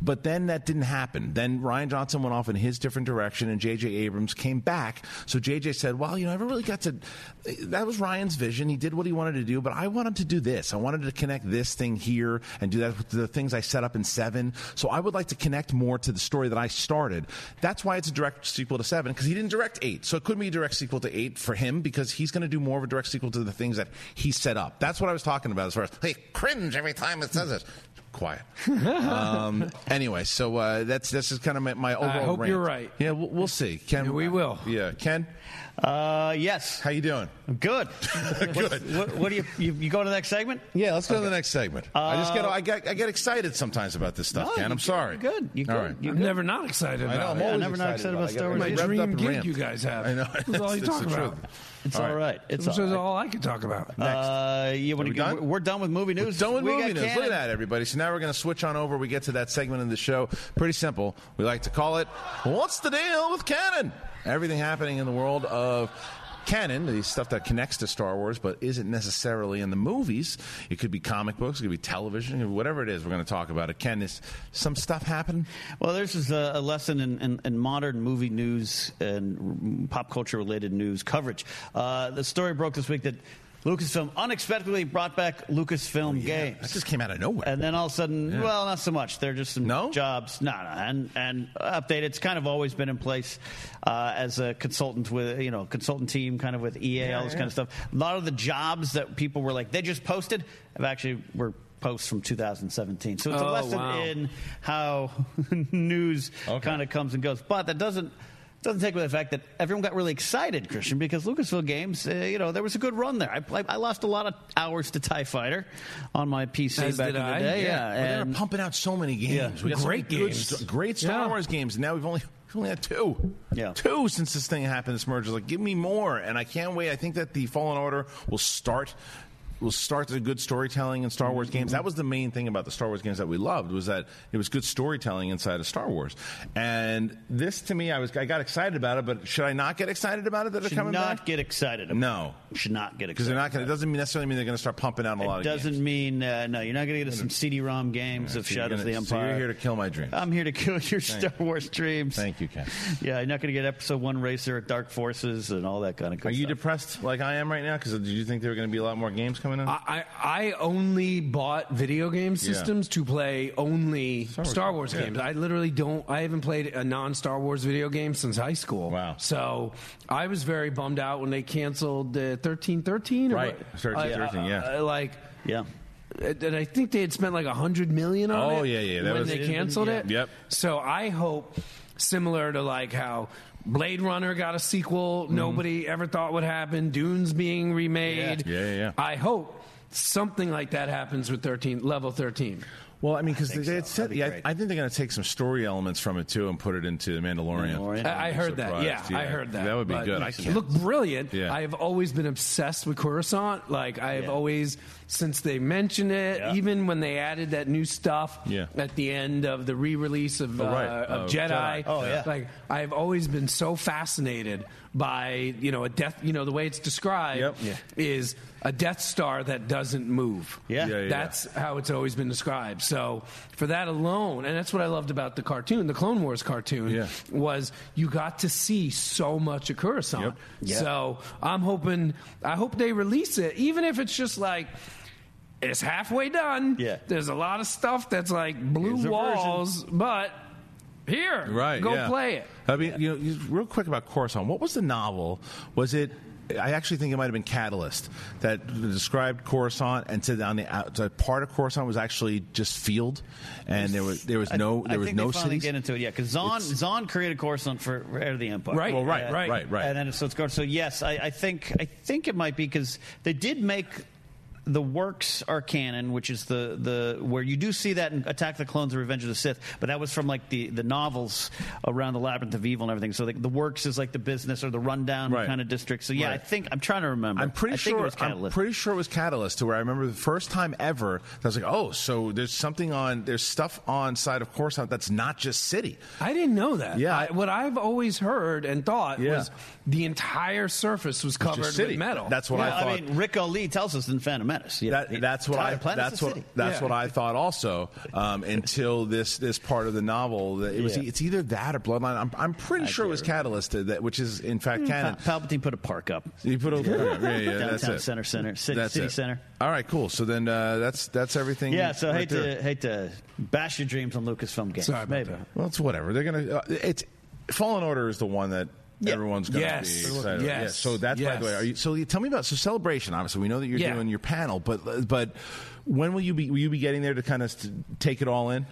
But then that didn't happen. Then Rian Johnson went off in his different direction, and J.J. Abrams came back. So J.J. said, "Well, you know, I never really got to. That was Ryan's vision. He did what he wanted to do, but I wanted to do this. I wanted to connect this thing here and do that with the things I set up in seven. So I would like to connect more to the story that I started. That's why it's a direct sequel to seven because he didn't direct eight. So it couldn't be a direct sequel to eight for him because he's going to do more of a direct sequel to the things that he set up. That's what I was talking about as far as hey, cringe every time it says it. Quiet. um, anyway, so uh, that's that's just kind of my, my overall. I hope rant. you're right. Yeah, we'll, we'll see. Ken, Yeah, we will. Yeah, Ken, Uh, yes. how you doing? Good. Good. What, what do you, you you go to the next segment? Yeah, let's go to the next segment. I just get I get I get excited sometimes about this stuff, No, Ken. I'm sorry. you're good. You're good. right. You're I'm never not excited I know. I'm it. Yeah, always never not excited about it. I Star Wars. My dream and gig ramped. you guys have. I know. That's all you It's talk about. truth. It's all right. It's This all is right. all I can talk about. Uh, you want Are to we done? We're, we're done with movie news. We're Done with We movie got news. Look Cannon. at that, everybody. So now we're going to switch on over. We get to that segment in the show. Pretty simple. We like to call it "What's the Deal with Canon?" Everything happening in the world of canon, the stuff that connects to Star Wars but isn't necessarily in the movies. It could be comic books, it could be television, whatever it is. We're going to talk about it. Ken, is some stuff happening? Well, this is a, a lesson in, in, in modern movie news and pop culture related news coverage. Uh, the story broke this week that Lucasfilm unexpectedly brought back Lucasfilm games. That just came out of nowhere. And then all of a sudden, well, not so much. They're just some No? jobs. No, no, and and update. It's kind of always been in place uh, as a consultant with you know consultant team, kind of with EA, all this kind of stuff. A lot of the jobs that people were like they just posted have actually were posts from 2017. So it's a Oh, lesson wow. in how news kind of comes and goes. But that doesn't doesn't take away the fact that everyone got really excited, Kristian, because Lucasfilm Games, uh, you know, there was a good run there. I, I, I lost a lot of hours to Tie Fighter on my PC As back did in the I. day. Yeah. Yeah, Well, they were pumping out so many games. Yeah. We Great many good games. st- great Star Yeah. Wars games. And now we've only we've only had two. Yeah. two since this thing happened. This merger. Like, give me more. And I can't wait. I think that the Fallen Order will start. Will start the good storytelling in Star Wars games. That was the main thing about the Star Wars games that we loved was that it was good storytelling inside of Star Wars. And this, to me, I was I got excited about it. But should I not get excited about it that they're should coming not back? get excited. About No. it. should not get excited because they're not going. It doesn't necessarily mean they're going to start pumping out a lot of games. It doesn't games. mean uh, no. You're not going to get some CD-ROM games of So Shadows of the so Empire. you're here to kill my dreams. I'm here to kill your Star Wars dreams. Thank you, Ken. Yeah, you're not going to get Episode One Racer at Dark Forces and all that kind of. Are you depressed like I am right now? Because did you think there were going to be a lot more games coming in? I, I only bought video game systems to play only Star Wars, yeah. games. I literally don't. I haven't played a non-Star Wars video game since high school. Wow. So I was very bummed out when they canceled the thirteen thirteen. Right. 1313, uh, yeah. Uh, like. Yeah. Uh, and I think they had spent like a hundred million on oh, it. Oh, yeah, yeah, that when was- they canceled it. Yep. So I hope, similar to like how Blade Runner got a sequel, nobody ever thought would happen. Dune's being remade. Mm-hmm. Yeah, yeah, yeah. I hope something like that happens with thirteen level thirteen. Well, I mean, because they so. had said, yeah, great. I think they're going to take some story elements from it too and put it into Mandalorian. Mandalorian. I, I heard that. Yeah, surprised, I heard that. That would be But good. I can't. looked brilliant. Yeah. I have always been obsessed with Coruscant. Like I have Yeah. always, since they mentioned it, Yeah. even when they added that new stuff Yeah. at the end of the re-release of, Oh, right. uh, of Of Jedi. Jedi. Oh, yeah. Like I've always been so fascinated by you know a death. You know the way it's described Yep. Yeah. is a Death Star that doesn't move. Yeah. Yeah, yeah. That's how it's always been described. So for that alone, and that's what I loved about the cartoon, the Clone Wars cartoon, Yeah. was you got to see so much of Coruscant. Yep. Yeah. So I'm hoping, I hope they release it, even if it's just like. It's halfway done. Yeah. There's a lot of stuff that's like blue Here's a walls, but here, Right. go yeah. play it. I mean, you know, real quick about Coruscant. What was the novel? Was it? I actually think it might have been Catalyst that described Coruscant and said on the outside part of Coruscant was actually just field, and there was there was no I there was think no finally get into it, yeah. Because Zahn, Zahn created Coruscant for Heir of the Empire, Right. Well, right, Uh, right, right, right. And then so it's going. So yes, I, I think I think it might be because they did make the works are canon, which is the the where you do see that in Attack the Clones and Revenge of the Sith, but that was from like the the novels around the Labyrinth of Evil and everything. So the, the works is like the business or the rundown Right. kind of district. So yeah, Right. I think I'm trying to remember. I'm pretty I sure it was I'm Catalyst. pretty sure it was Catalyst to where I remember the first time ever that I was like, oh, so there's something on there's stuff on side of Coruscant that's not just city. I didn't know that. Yeah. I, what I've always heard and thought Yeah. was the entire surface was covered with metal. That's what Yeah, I thought. I mean, Ric Olié tells us in Phantom Menace. Yeah, That, that's what I. That's what. city. That's Yeah. what I thought also. Um, until this this part of the novel, that it was. Yeah. It's either that or Bloodline. I'm, I'm pretty sure it was Catalyst, that, which is in fact canon. Pa- Palpatine put a park up. You put a yeah, yeah, that's Downtown it. center, center, city, That's city it. center. All right, cool. So then uh, that's that's everything. Yeah, so right hate there. to hate to bash your dreams on Lucasfilm games. Sorry about Maybe. that. Well, it's whatever. They're gonna. Uh, it's Fallen Order is the one that Yeah. everyone's gonna Yes. be excited. Yes. Yeah, so that's by the way. Are you, so you tell me about so celebration. Obviously, we know that you're Yeah. doing your panel, but but when will you be? Will you be getting there to kind of st- take it all in?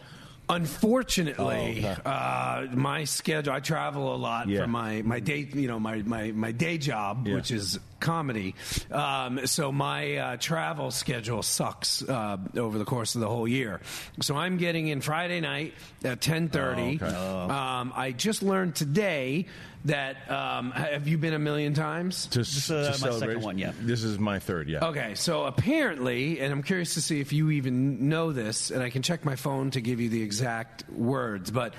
Unfortunately, uh, my schedule, I travel a lot Yeah. for my, my day, you know, my, my, my day job, Yeah. which is comedy. Um, so my uh, travel schedule sucks uh, over the course of the whole year. So I'm getting in Friday night at 1030. Oh, okay. um, I just learned today that, um, have you been a million times? To, So to that's my second one, yeah. This is my third. Yeah. Okay, so apparently, and I'm curious to see if you even know this, and I can check my phone to give you the exact words, but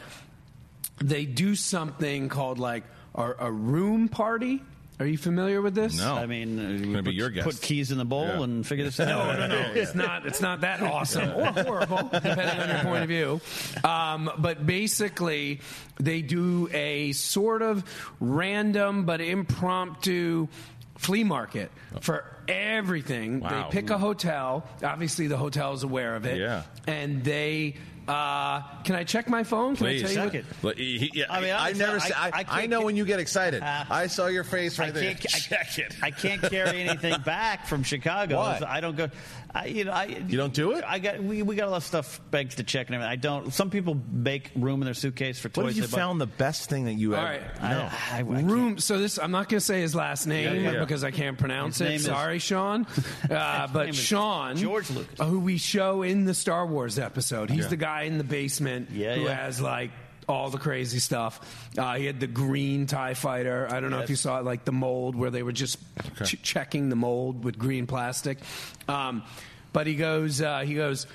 they do something called like a, a room party. Are you familiar with this? No. I mean, uh, gonna be put, your guess. put keys in the bowl Yeah. and figure this out. No, no, no. It's not. It's not that awesome or horrible, depending on your point of view. Um, but basically, they do a sort of random but impromptu flea market for everything. Wow. They pick a hotel. Obviously, the hotel is aware of it. Yeah. And they. Uh, can I check my phone? Can Please. I tell you? Check it. Look, he- he- yeah, I mean, I, honestly, never. I- say- I, I I, can't know ca- when you get excited. Uh, I saw your face right I there. can't, I, Check it. I can't carry anything back from Chicago. Why? I don't go. I, you know, I, You don't do it? I got we, we got a lot of stuff bags to check and everything. I don't. Some people make room in their suitcase for toys. What toys. have you found the best thing that you All ever? right. No. I, I, I Room. So this, I'm not going to say his last name Yeah, yeah. because I can't pronounce His it. name is- Sorry, Sean. Uh, name but is Sean, George Lucas. uh, who we show in the Star Wars episode, he's Yeah. the guy in the basement Yeah, who yeah. has like all the crazy stuff. Uh, he had the green Tie Fighter. I don't know if you saw it, like the mold where they were just ch- checking the mold with green plastic. Um, but he goes, uh, he goes.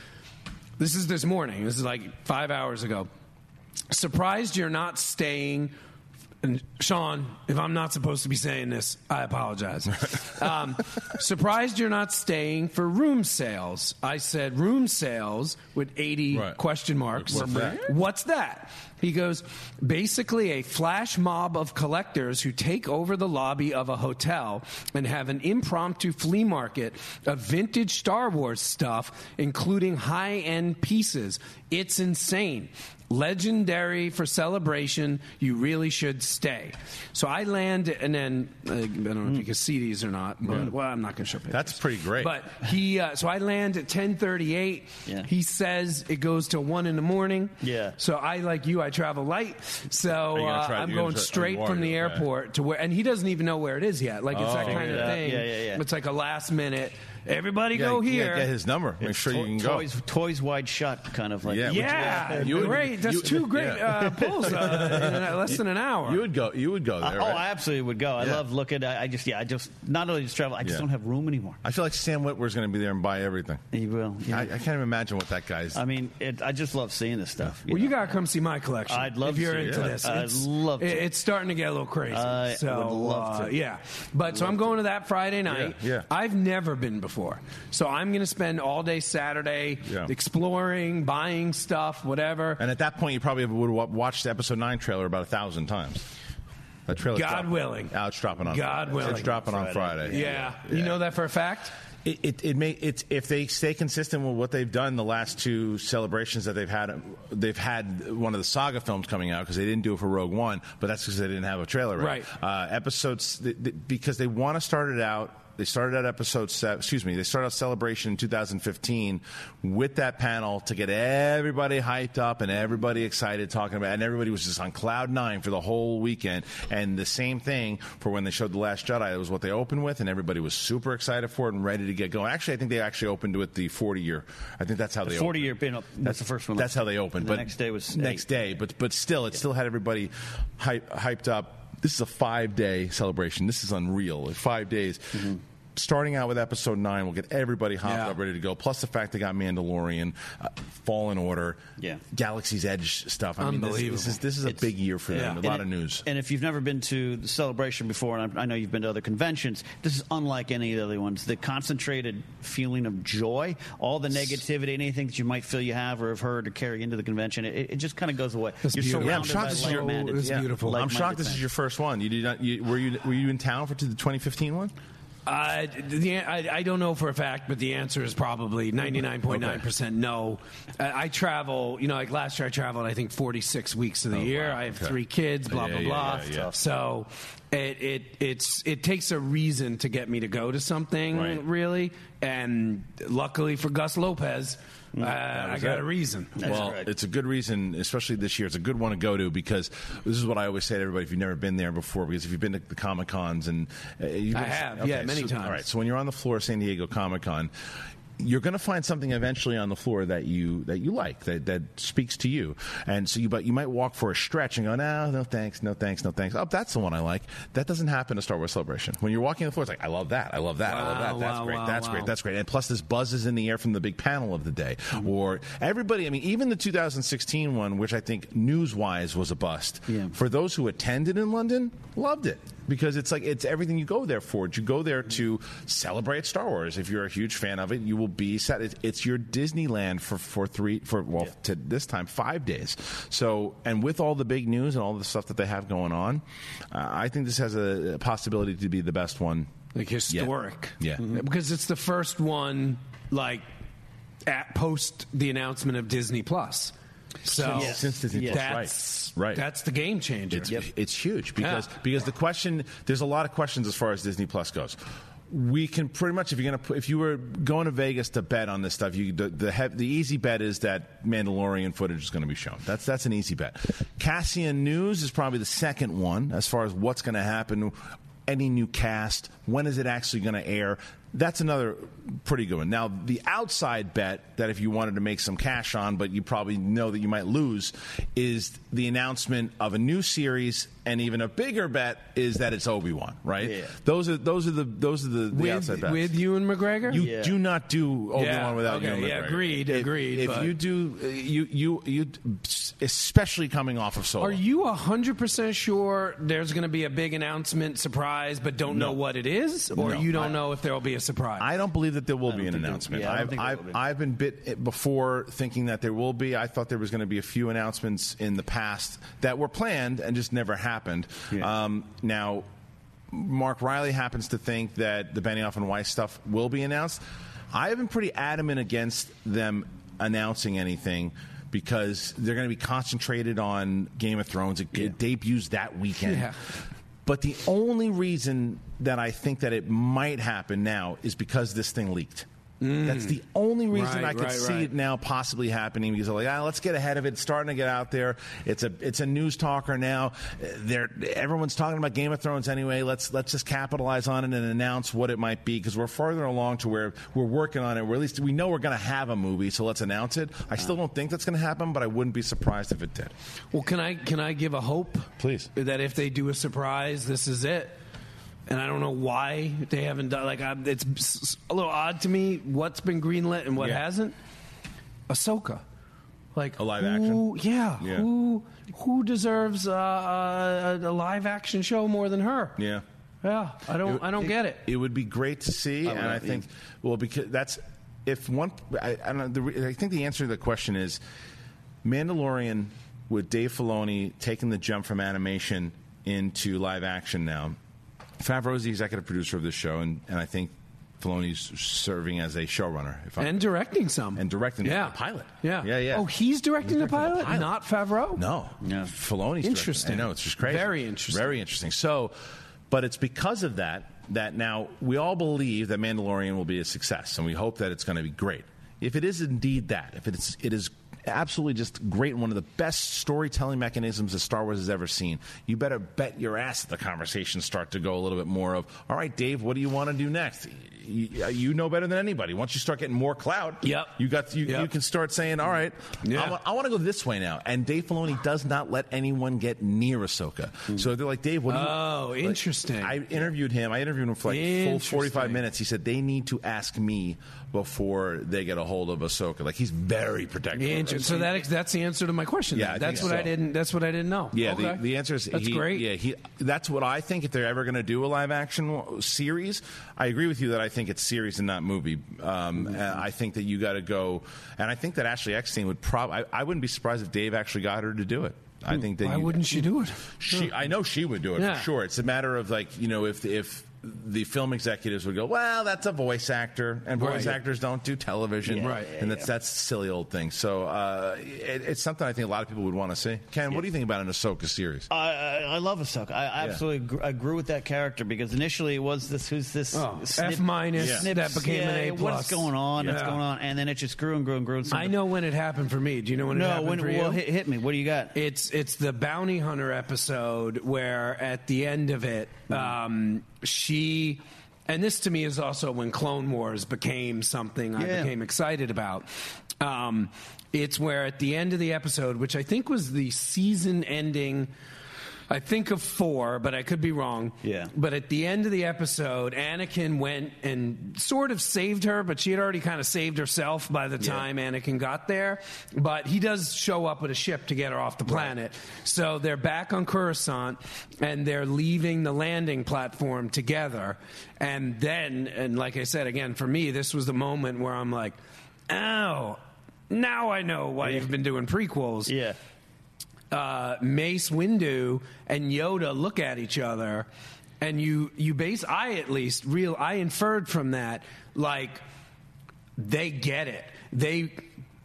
This is this morning. This is like five hours ago. Surprised you're not staying. And Sean, if I'm not supposed to be saying this, I apologize. um, surprised you're not staying for room sales. I said room sales with 80 Right. question marks. What's that? What's that? He goes, basically a flash mob of collectors who take over the lobby of a hotel and have an impromptu flea market of vintage Star Wars stuff, including high end pieces. It's insane. Legendary for celebration. You really should stay. So I land, and then uh, I don't know if you can see these or not, but well, I'm not going to show pictures. That's pretty great. But he, uh, so I land at 10:38. Yeah. He says it goes till one in the morning. Yeah. So I, like you, I travel light. So you gonna uh, try- I'm you're gonna going try- straight from are, the yeah. airport to where, and he doesn't even know where it is yet. Like it's that Oh, kind yeah. of thing. Yeah, yeah, yeah. It's like a last minute. Everybody Yeah, go yeah, here. get his number. Make sure you can go. toys, toys wide shut, kind of like. Yeah, yeah, You would- great. That's you- two great yeah. uh, pulls uh, in less than an hour. You would go. You would go there. Oh, right? I absolutely would go. I Yeah. love looking. I, I just, yeah, I just not only just travel. I just Yeah. don't have room anymore. I feel like Sam Witwer's going to be there and buy everything. He will. yeah. I, I can't even imagine what that guy's. I mean, it, I just love seeing this stuff. well, you gotta come see my collection. I'd love if to you're see it. into Yeah. this. I'd It's, love to. it- It's starting to get a little crazy. I so would love uh, to. yeah, but so I'm going to that Friday night. Yeah, yeah. I've never been before, so I'm going to spend all day Saturday Yeah. exploring, buying stuff, whatever. and at that point, you probably would have watched the episode nine trailer about a thousand times. That trailer. God willing. Oh, it's dropping on. God Friday. willing. It's dropping on Friday. yeah. you know that for a fact. It, it, it may it's if they stay consistent with what they've done the last two celebrations that they've had they've had one of the saga films coming out because they didn't do it for Rogue One but that's because they didn't have a trailer Right. uh, episodes th- th- because they want to start it out they started at episode seven, excuse me, they started out celebration in 2015 with that panel to get everybody hyped up and everybody excited talking about, it. and everybody was just on cloud nine for the whole weekend. And the same thing for when they showed The Last Jedi, it was what they opened with, and everybody was super excited for it and ready to get going. Actually, I think they actually opened with the 40 year. I think that's how they 40 opened. year up. That's the first one. That's how they opened. The but next day was next eight. day, but but still, it still had everybody hype, hyped up. This is a five day celebration. This is unreal. Like five days. Mm-hmm. Starting out with episode nine, we'll get everybody hopped Yeah. up, ready to go. Plus the fact they got Mandalorian, uh, Fallen Order, Yeah. Galaxy's Edge stuff. I mean, this, this is this is a It's- big year for them. yeah. A lot And of news. And if you've never been to the celebration before, and I, I know you've been to other conventions, this is unlike any of the other ones. The concentrated feeling of joy, all the negativity, anything that you might feel you have or have heard or carry into the convention, it, it just kind of goes away. That's You're beautiful. Yeah, I'm surrounded shocked by this is your- like-minded- it's beautiful. I'm shocked this is your first one. You did not. You, were you were you in town for the 2015 one? Uh, the, I, I don't know for a fact, but the answer is probably 99.9% no. Uh, I travel, you know, like last year I traveled, I think, 46 weeks of the year. wow. I have Okay. three kids, blah, Yeah, blah, yeah, blah. yeah. So it, it, it's, it takes a reason to get me to go to something, Right. really. And luckily for Gus Lopez, uh, I got it. a reason. well, correct. it's a good reason, especially this year. It's a good one to go to because this is what I always say to everybody: if you've never been there before, because if you've been to the Comic Cons and uh, I have, yeah, many so- times. All right, so when you're on the floor of San Diego Comic Con. You're going to find something eventually on the floor that you that you like that, that speaks to you, and so you but you might walk for a stretch and go no no thanks no thanks no thanks. Oh that's the one I like. That doesn't happen at Star Wars Celebration. When you're walking the floor it's like I love that I love that I love that that's wow, great wow, that's wow. great that's great. And plus this buzzes in the air from the big panel of the day. Mm-hmm. Or everybody I mean even the 2016 one which I think news wise was a bust Yeah. for those who attended in London loved it because it's like it's everything you go there for you go there to celebrate Star Wars if you're a huge fan of it you will be set it's your Disneyland for for three for well to this time five days so and with all the big news and all the stuff that they have going on uh, I think this has a, a possibility to be the best one like historic. Yeah. Mhm. because it's the first one like at post the announcement of Disney Plus. So Since- since Disney Plus, that's Right. That's the game changer. It's, it's huge because Yeah. because the question there's a lot of questions as far as Disney Plus goes. We can pretty much if you're gonna if you were going to Vegas to bet on this stuff, you the the, the easy bet is that Mandalorian footage is going to be shown. That's that's an easy bet. Cassian News is probably the second one as far as what's going to happen. Any new cast? When is it actually going to air? That's another pretty good one. Now, the outside bet that if you wanted to make some cash on, but you probably know that you might lose, is the announcement of a new series, and even a bigger bet is that it's Obi Wan. Right? Yeah. Those are those are the those are the, the outside with, bets. with Ewan McGregor. You Yeah. do not do Obi Wan Yeah, without okay, Ewan yeah, McGregor. agreed, If- agreed, If but- you do, uh, you you you, especially coming off of Solo. Are you hundred percent sure there's going to be a big announcement surprise, but don't know what it is, or No. you don't I- know if there will be a surprise? I don't believe that there will be an think there- announcement. yeah, I don't I've, I've, be. I've been bit before thinking that there will be. I thought there was going to be a few announcements in the past that were planned and just never happened. Um, now, Mark Riley happens to think that the Benioff and Weiss stuff will be announced. I have been pretty adamant against them announcing anything because they're going to be concentrated on Game of Thrones. It, it debuts that weekend. Yeah. But the only reason that I think that it might happen now is because this thing leaked. That's the only reason Right, I could right, see right. it now possibly happening because they're like, ah, let's get ahead of it. It's starting to get out there. It's a it's a news talker now. They're, everyone's talking about Game of Thrones anyway. Let's let's just capitalize on it and announce what it might be because we're farther along to where we're working on it. Or at least we know we're going to have a movie, so let's announce it. I still don't think that's going to happen, but I wouldn't be surprised if it did. well, can I can I give a hope? Please. That if they do a surprise, this is it. And I don't know why they haven't done. Like I, it's a little odd to me what's been greenlit and what Yeah. hasn't. Ahsoka, like A live who, action? Yeah, Yeah. who who deserves uh, a, a live action show more than her? Yeah. Yeah, I don't I don't get it. It would be great to see, and I think, well, because that's if one. I, I don't know. The, I think the answer to the question is Mandalorian with Dave Filoni taking the jump from animation into live action now. Favreau's the executive producer of this show, and, and I think Filoni's serving as a showrunner. If I'm, and directing some and directing yeah. the pilot. Yeah, yeah, yeah. Oh, he's directing, the, directing the pilot, pilot. not Favreau. No, Yeah. Filoni's Interesting. directing. I know it's just crazy. Very interesting. Very interesting. So, but it's because of that that now we all believe that Mandalorian will be a success, and we hope that it's going to be great. If it is indeed that, if it's it is absolutely just great and one of the best storytelling mechanisms that Star Wars has ever seen, you better bet your ass that the conversations start to go a little bit more of, all right, Dave, what do you want to do next? You, uh, you know better than anybody. Once you start getting more clout, Yep. you got you, Yep. you can start saying, all right, Yeah. I, I want to go this way now. And Dave Filoni does not let anyone get near Ahsoka. Hmm. So they're like, Dave, what do you Oh, like, interesting. I interviewed him. I interviewed him for like full 45 minutes. He said they need to ask me before they get a hold of Ahsoka. Like he's very protective. of her. Inter- so that that's the answer to my question. Yeah, that's think what I didn't. That's what I didn't know. Yeah, Okay. the, the answer is that's he- great. Yeah, he, that's what I think. If they're ever going to do a live action series, I agree with you that I think it's series and not movie. Um, and I think that you got to go, and I think that Ashley Eckstein would probably. I, I wouldn't be surprised if Dave actually got her to do it. I think that Why you- wouldn't she do it? She, I know she would do it Yeah. for sure. It's a matter of like you know if if the film executives would go, well, that's a voice actor, and voice Right. actors don't do television, Yeah, Right. And that's that's a silly old thing. So uh, it, it's something I think a lot of people would want to see. Ken, what do you think about an Ahsoka series? I, I, I love Ahsoka. I I absolutely gr- agree with that character because initially it was this who's this Oh, snip- F minus, snips, that became an yeah, A What's going on? What's going on? And then it just grew and grew and grew. And some- I know when it happened for me. Do you know when it No, happened when for well, you? hit, hit me. What do you got? It's it's the bounty hunter episode where at the end of it, um, she, and this to me is also when Clone Wars became something I Yeah. became excited about. Um, it's where at the end of the episode, which I think was the season ending. I think of four, but I could be wrong. Yeah. But at the end of the episode, Anakin went and sort of saved her, but she had already kind of saved herself by the time Anakin got there. But he does show up with a ship to get her off the planet. So they're back on Coruscant and they're leaving the landing platform together. And then, and like I said, again, for me, this was the moment where I'm like, oh, now I know why you've been doing prequels yeah. Uh, Mace Windu and Yoda look at each other, and you you base I at least real I inferred from that like they get it. They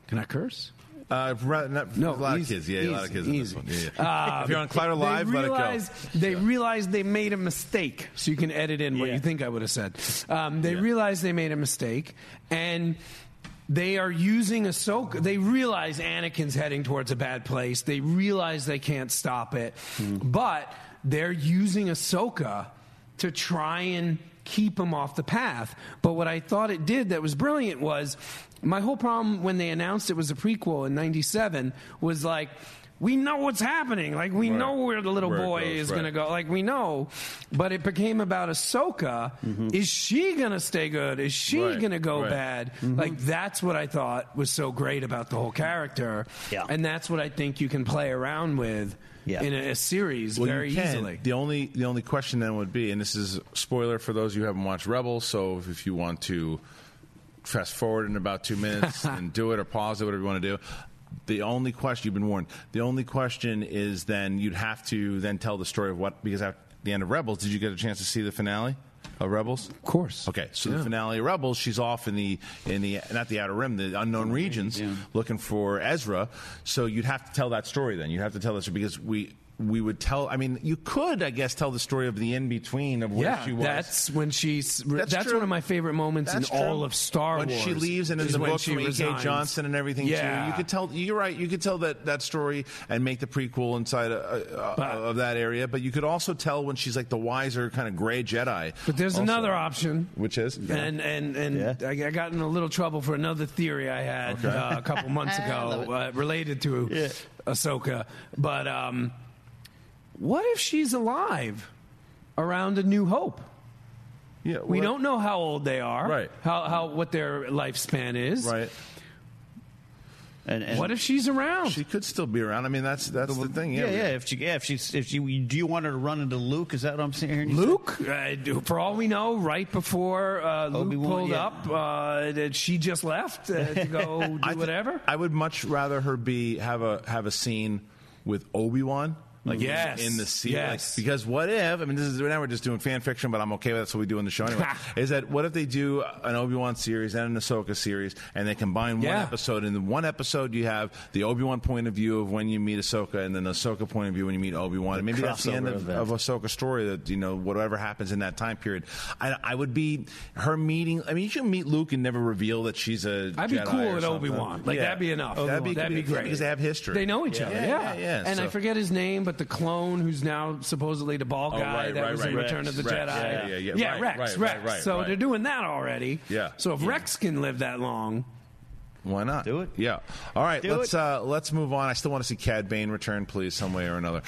can I curse? Uh, not, No, a lot of easy, kids. Yeah, a lot of easy, kids in this one. Yeah, yeah. if you're on Collider Live, let it go. They realized they made a mistake, so you can edit in what Yeah. you think I would have said. Um, they Yeah. realized they made a mistake, and they are using Ahsoka. They realize Anakin's heading towards a bad place. They realize they can't stop it, Hmm. but they're using Ahsoka to try and keep him off the path. But what I thought it did that was brilliant was my whole problem when they announced it was a prequel in 97 was like, we know what's happening. Like, we Right. know where the little Where boy goes, is right. going to go. Like, we know. But it became about Ahsoka. Is she going to stay good? Is she Mm-hmm. Right, going to go right. bad? Like, that's what I thought was so great about the whole character. Yeah. And that's what I think you can play around with Yeah. in a, a series Well, very easily. The only the only question then would be, and this is a spoiler for those you who haven't watched Rebels. So if, if you want to fast forward in about two minutes and do it or pause it, whatever you want to do. The only question you've been warned. The only question is then you'd have to then tell the story of what because at the end of Rebels, did you get a chance to see the finale of Rebels? Of course. Okay, so the finale of Rebels, she's off in the in the not the outer rim, the unknown regions, looking for Ezra. So you'd have to tell that story. Then you'd have to tell this because we we would tell. I mean, you could, I guess, tell the story of the in between of where yeah, she was. that's when she's. That's, That's one of my favorite moments That's in all of Star when Wars. she leaves and in the when book she from E.K. Johnston and everything Yeah. too. You could tell. You're right. You could tell that that story and make the prequel inside uh, uh, But- of that area. But you could also tell when she's like the wiser kind of gray Jedi. But there's also. another option. which is And and and I, I got in a little trouble for another theory I had uh, a couple months ago uh, related to Ahsoka. But um, what if she's alive around a New Hope? yeah, We don't know how old they are. Right. How how what their lifespan is. right. And, and What if she's around? She could still be around. I mean, that's that's the thing. yeah, Yeah, yeah. If she, yeah, if she's, if she, do you want her to run into Luke? Is that what I'm saying? hearing you say? Luke, uh, for all we know, right before uh, Luke Obi-Wan, pulled yeah. up, uh, that she just left uh, to go do I thi- whatever. I would much rather her be have a have a scene with Obi Wan. Like mm. Yes. in the scene, Yes. like, because what if? I mean, this is right now we're just doing fan fiction, but I'm okay with that's what we do in the show anyway. is that what if they do an Obi Wan series and an Ahsoka series, and they combine one episode? And in one episode, you have the Obi Wan point of view of when you meet Ahsoka, and then the Ahsoka point of view when you meet Obi Wan. And maybe that's the end of, event. of Ahsoka's story. That you know whatever happens in that time period. I, I would be her meeting. I mean, you should meet Luke and never reveal that she's a. I'd be Jedi cool with. Obi Wan. Like Yeah. that'd be enough. That'd be, that'd be great because they have history. They know each Yeah, other. yeah, Yeah, yeah, yeah. And I forget his name, but the clone who's now supposedly the ball Oh, guy right, that right, was right. in Return of the Rex. Jedi. Yeah, yeah, yeah. Right, Rex, Rex. so they're doing that already. Yeah. So if Rex can live that long, Why not? Do it. Yeah. All right. Do let's uh, let's move on. I still want to see Cad Bane return, please, some way or another.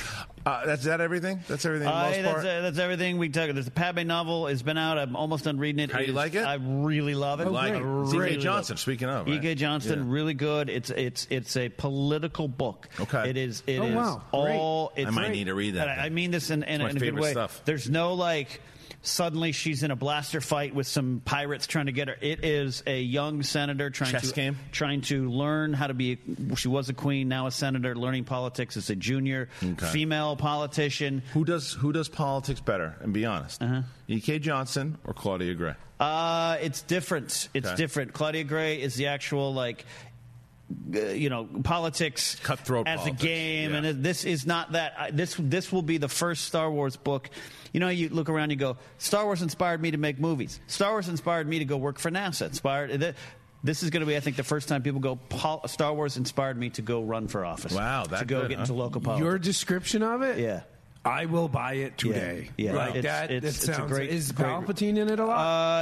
Uh, that's that everything. That's everything. for Uh, most that's, part. uh, that's everything we talk. There's the Padme novel. It's been out. I'm almost done reading it. How you is- like it? I really love it. like I it. really E.K. Johnston, it. speaking of, right? E.K. Johnston, Yeah. really good. It's it's it's a political book. Okay. It is. It Oh, is wow. Great. all. It's I might need to read that I. I mean this in, in, in a good way. stuff. There's no like. Suddenly, she's in a blaster fight with some pirates trying to get her. It is a young senator trying Chess to game? trying to learn how to be. She was a queen, now a senator, learning politics as a junior Okay. female politician. Who does who does politics better? And be honest, Uh-huh. E.K. Johnston or Claudia Gray? Uh, it's different. It's Okay. different. Claudia Gray is the actual like. Uh, You know, politics Cutthroat as politics, a game, yeah. and this is not that. This this will be the first Star Wars book. You know, you look around, you go, Star Wars inspired me to make movies. Star Wars inspired me to go work for NASA. Inspired. th- This is going to be, I think, the first time people go. Pol- Star Wars inspired me to go run for office. Wow, to that go good, get huh? into local politics. your description of it, Yeah. I will buy it today. Yeah, yeah. Like It's- that. it's- that it's a sounds. great- is great- Palpatine in it a lot?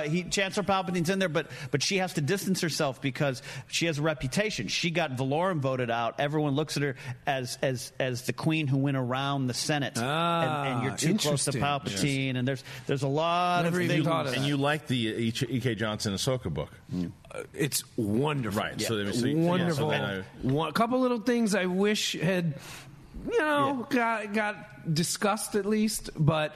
Uh, he, Chancellor Palpatine's in there, but but she has to distance herself because she has a reputation. She got Valorum voted out. Everyone looks at her as as as the queen who went around the Senate, Ah, and, and you're too close to interesting. Palpatine. And there's there's a lot Never of things. of And you like the E.K. Johnston Ahsoka book, it's wonderful. right? So, so, so wonderful. then I- One, a couple little things I wish had, you know, got got discussed at least, but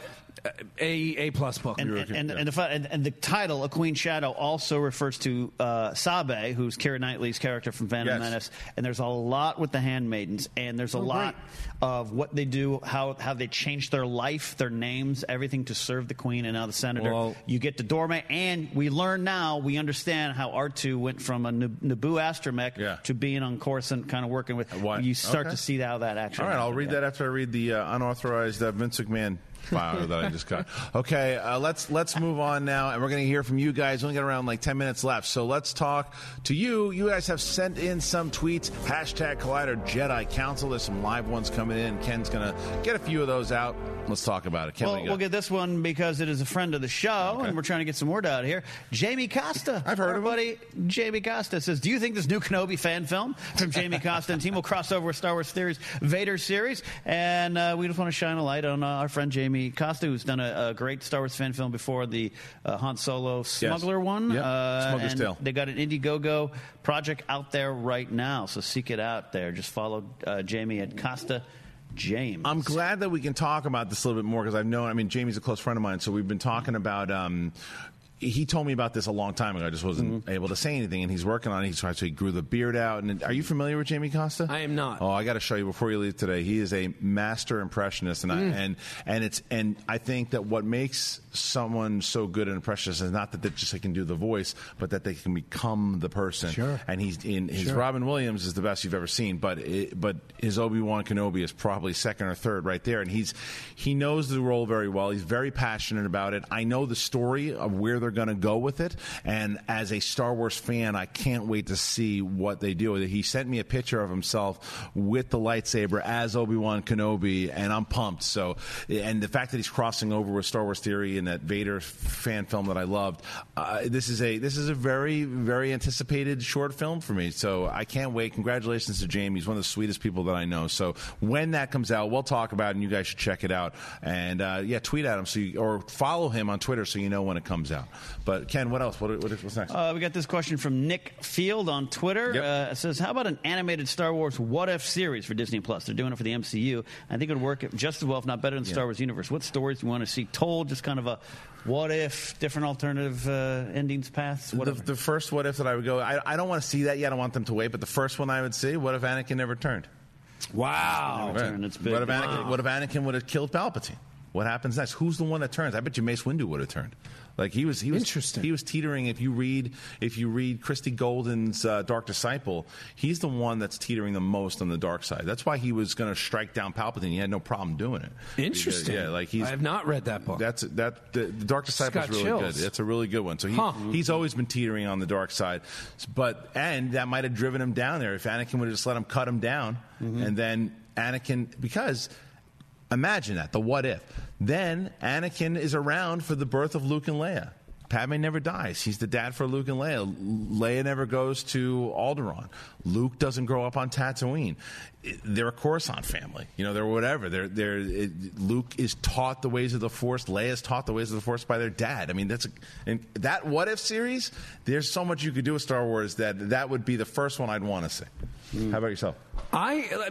a a plus book. And, and, and, and the, and, and the title, A Queen Shadow, also refers to uh, Sabe, who's Keira Knightley's character from Phantom Yes. Menace. And there's a lot with the Handmaidens, and there's a lot of what they do, how how they change their life, their names, everything to serve the Queen and now the Senator. Well- you get to Dorme, and we learn now, we understand how R2 went from a Naboo astromech Yeah. to being on Coruscant, kind of working with. Why- You start okay. to see how that actually. All right, I'll read yeah. that after I read the uh, unauthorized uh, Vince McMahon file that I just got. Okay, uh, let's let's move on now, and we're going to hear from you guys. We only got around like ten minutes left, so let's talk to you. You guys have sent in some tweets. Hashtag Collider Jedi Council. There's some live ones coming in. Ken's going to get a few of those out. Let's talk about it. Ken, Well, we'll get this one because it is a friend of the show, and we're trying to get some word out here. Jamie Costa. I've heard Our of him. Jamie Costa says, Do you think this new Kenobi fan film from Jamie Costa and team will cross over with Star Wars series, Vader series? And uh, we just want to shine a light on uh, our friend Jamie Costa, who's done a, a great Star Wars fan film before the uh, Han Solo Smuggler one. Yep, Uh, Smuggler's Tale. They got an Indiegogo project out there right now, so seek it out there. Just follow uh, Jamie at Costa James. I'm glad that we can talk about this a little bit more because I've known. I mean, Jamie's a close friend of mine, so we've been talking about. Um, he told me about this a long time ago. I just wasn't Mm-hmm. able to say anything, and he's working on it. He's trying to he grew the beard out. And are you familiar with Jamie Costa? I am not. Oh, I got to show you before you leave today. He is a master impressionist, and I, Mm. and and it's and I think that what makes someone so good an impressionist is not that they just they can do the voice, but that they can become the person. Sure. And he's in his Sure. Robin Williams is the best you've ever seen, but it, but his Obi Wan Kenobi is probably second or third right there, and he's he knows the role very well. He's very passionate about it. I know the story of where they're going to go with it, and as a Star Wars fan, I can't wait to see what they do. He sent me a picture of himself with the lightsaber as Obi Wan Kenobi, and I'm pumped. So, and the fact that he's crossing over with Star Wars Theory and that Vader fan film that I loved, uh, this is a this is a very very anticipated short film for me. So I can't wait. Congratulations to Jamie. He's one of the sweetest people that I know. So when that comes out, we'll talk about it, and you guys should check it out. And uh, yeah, tweet at him so you, or follow him on Twitter so you know when it comes out. But Ken, what else? What, what, what's next? Uh, we got this question from Nick Field on Twitter. Yep. Uh, it says, "How about an animated Star Wars What If series for Disney Plus? They're doing it for the MCU. I think it would work just as well, if not better, than the Star Wars universe. What stories do you want to see told? Just kind of a what if, different alternative uh, endings, paths, the, whatever." the first what if that I would go. I, I don't want to see that yet. I don't want them to wait. But the first one I would see. What if Anakin never turned? wow. Never turned. It's big. What if Anakin? What if Anakin would have killed Palpatine? What happens next? Who's the one that turns? I bet you Mace Windu would have turned. Like he was, he was Interesting. He was teetering. If you read, if you read Christie Golden's uh, Dark Disciple, he's the one that's teetering the most on the dark side. That's why he was going to strike down Palpatine. He had no problem doing it. Interesting. Yeah, like he's. I have not read that book. That's that. The, the Dark Disciple is really chills. good. That's a really good one. So he, Huh. he's always been teetering on the dark side, but and that might have driven him down there if Anakin would have just let him cut him down, Mm-hmm. and then Anakin because. Imagine that, the what if. Then Anakin is around for the birth of Luke and Leia. Padme never dies. He's the dad for Luke and Leia. Leia never goes to Alderaan. Luke doesn't grow up on Tatooine. They're a Coruscant family. You know, they're whatever. They're, they're, it, Luke is taught the ways of the Force. Leia is taught the ways of the Force by their dad. I mean, that's a, and that what if series. There's so much you could do with Star Wars that that would be the first one I'd want to see. How about yourself? I uh,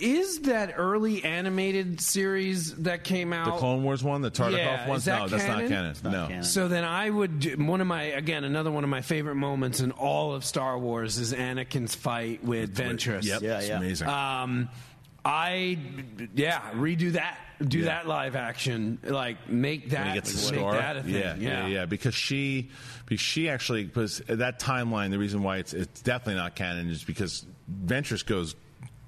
is that early animated series that came out The Clone Wars one, the Tartakov Yeah, one. that no, that's not canon? canon. Not no. canon. So then I would do- one of my again another one of my favorite moments in all of Star Wars is Anakin's fight with Ventress. Yep, Yeah, it's yeah. amazing. Um, I yeah redo that do Yeah. that live action like make that when he gets the make scar. that a thing. Yeah, yeah, yeah. Because she, because she actually, because that timeline, the reason why it's it's definitely not canon is because Ventress goes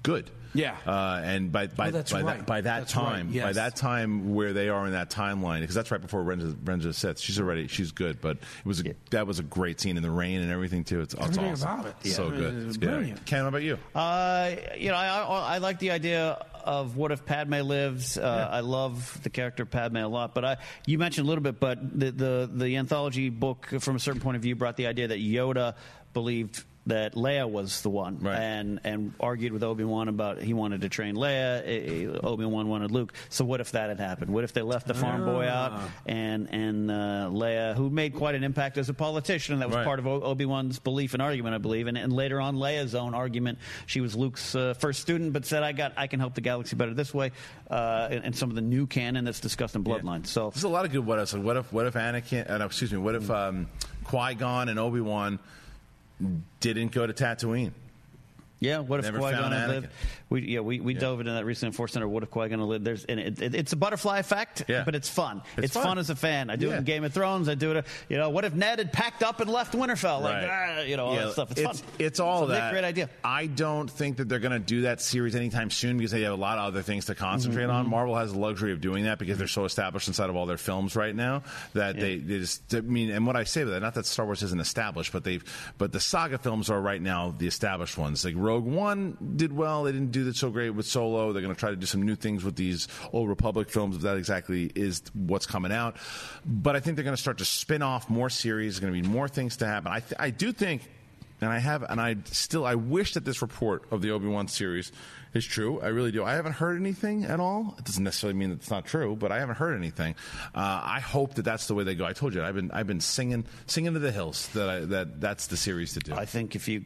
good. Yeah. uh, and by by, Oh, that's by right. that by that That's right, time, by that time where they are in that timeline, because that's right before Renja, Renja sits. She's already she's good, but it was a, that was a great scene in the rain and everything too. It's, it's Everything awesome. about it. So good. It was Yeah. brilliant. Ken, how about you? Uh, you know, I, I, I like the idea of what if Padme lives. Uh, I love the character Padme a lot. But I, you mentioned a little bit, but the, the the anthology book, from a certain point of view, brought the idea that Yoda believed that Leia was the one, Right. and and argued with Obi Wan about he wanted to train Leia, Obi Wan wanted Luke. So what if that had happened? What if they left the farm boy out and and uh, Leia, who made quite an impact as a politician, and that was Right. part of Obi Wan's belief and argument, I believe, and, and later on Leia's own argument. She was Luke's uh, first student, but said, "I got I can help the galaxy better this way," uh, and, and some of the new canon that's discussed in Bloodline. So There's a lot of good what ifs. Like what if what if Anakin? Uh, no, excuse me. What if um, Qui Gon and Obi Wan didn't go to Tatooine? Yeah, what if Never Qui found Anakin. lived? We yeah we, we dove into that recently in Force Center. What if Gon had lived? There's and it, it, it's a butterfly effect, Yeah. but it's fun. It's It's, fun. fun. as a fan. I do it in Game of Thrones. I do it. You know, what if Ned had packed up and left Winterfell? Like Right. ah, you know all Yeah, that stuff. It's, it's, fun. it's all It's a that. Great idea. I don't think that they're going to do that series anytime soon because they have a lot of other things to concentrate Mm-hmm, on. Marvel has the luxury of doing that because they're so established inside of all their films right now that they, they just. I mean, and what I say about that, not that Star Wars isn't established, but they've, but the saga films are right now the established ones. Like Rogue One did well. They didn't do that so great with Solo. They're going to try to do some new things with these old Republic films. If that exactly is what's coming out, but I think they're going to start to spin off more series. There's going to be more things to happen. I th- I do think and I have, and I still, I wish that this report of the Obi Wan series is true. I really do. I haven't heard anything at all. It doesn't necessarily mean that it's not true, but I haven't heard anything. Uh, I hope that that's the way they go. I told you, I've been, I've been singing, singing to the hills that I, that that's the series to do. I think if you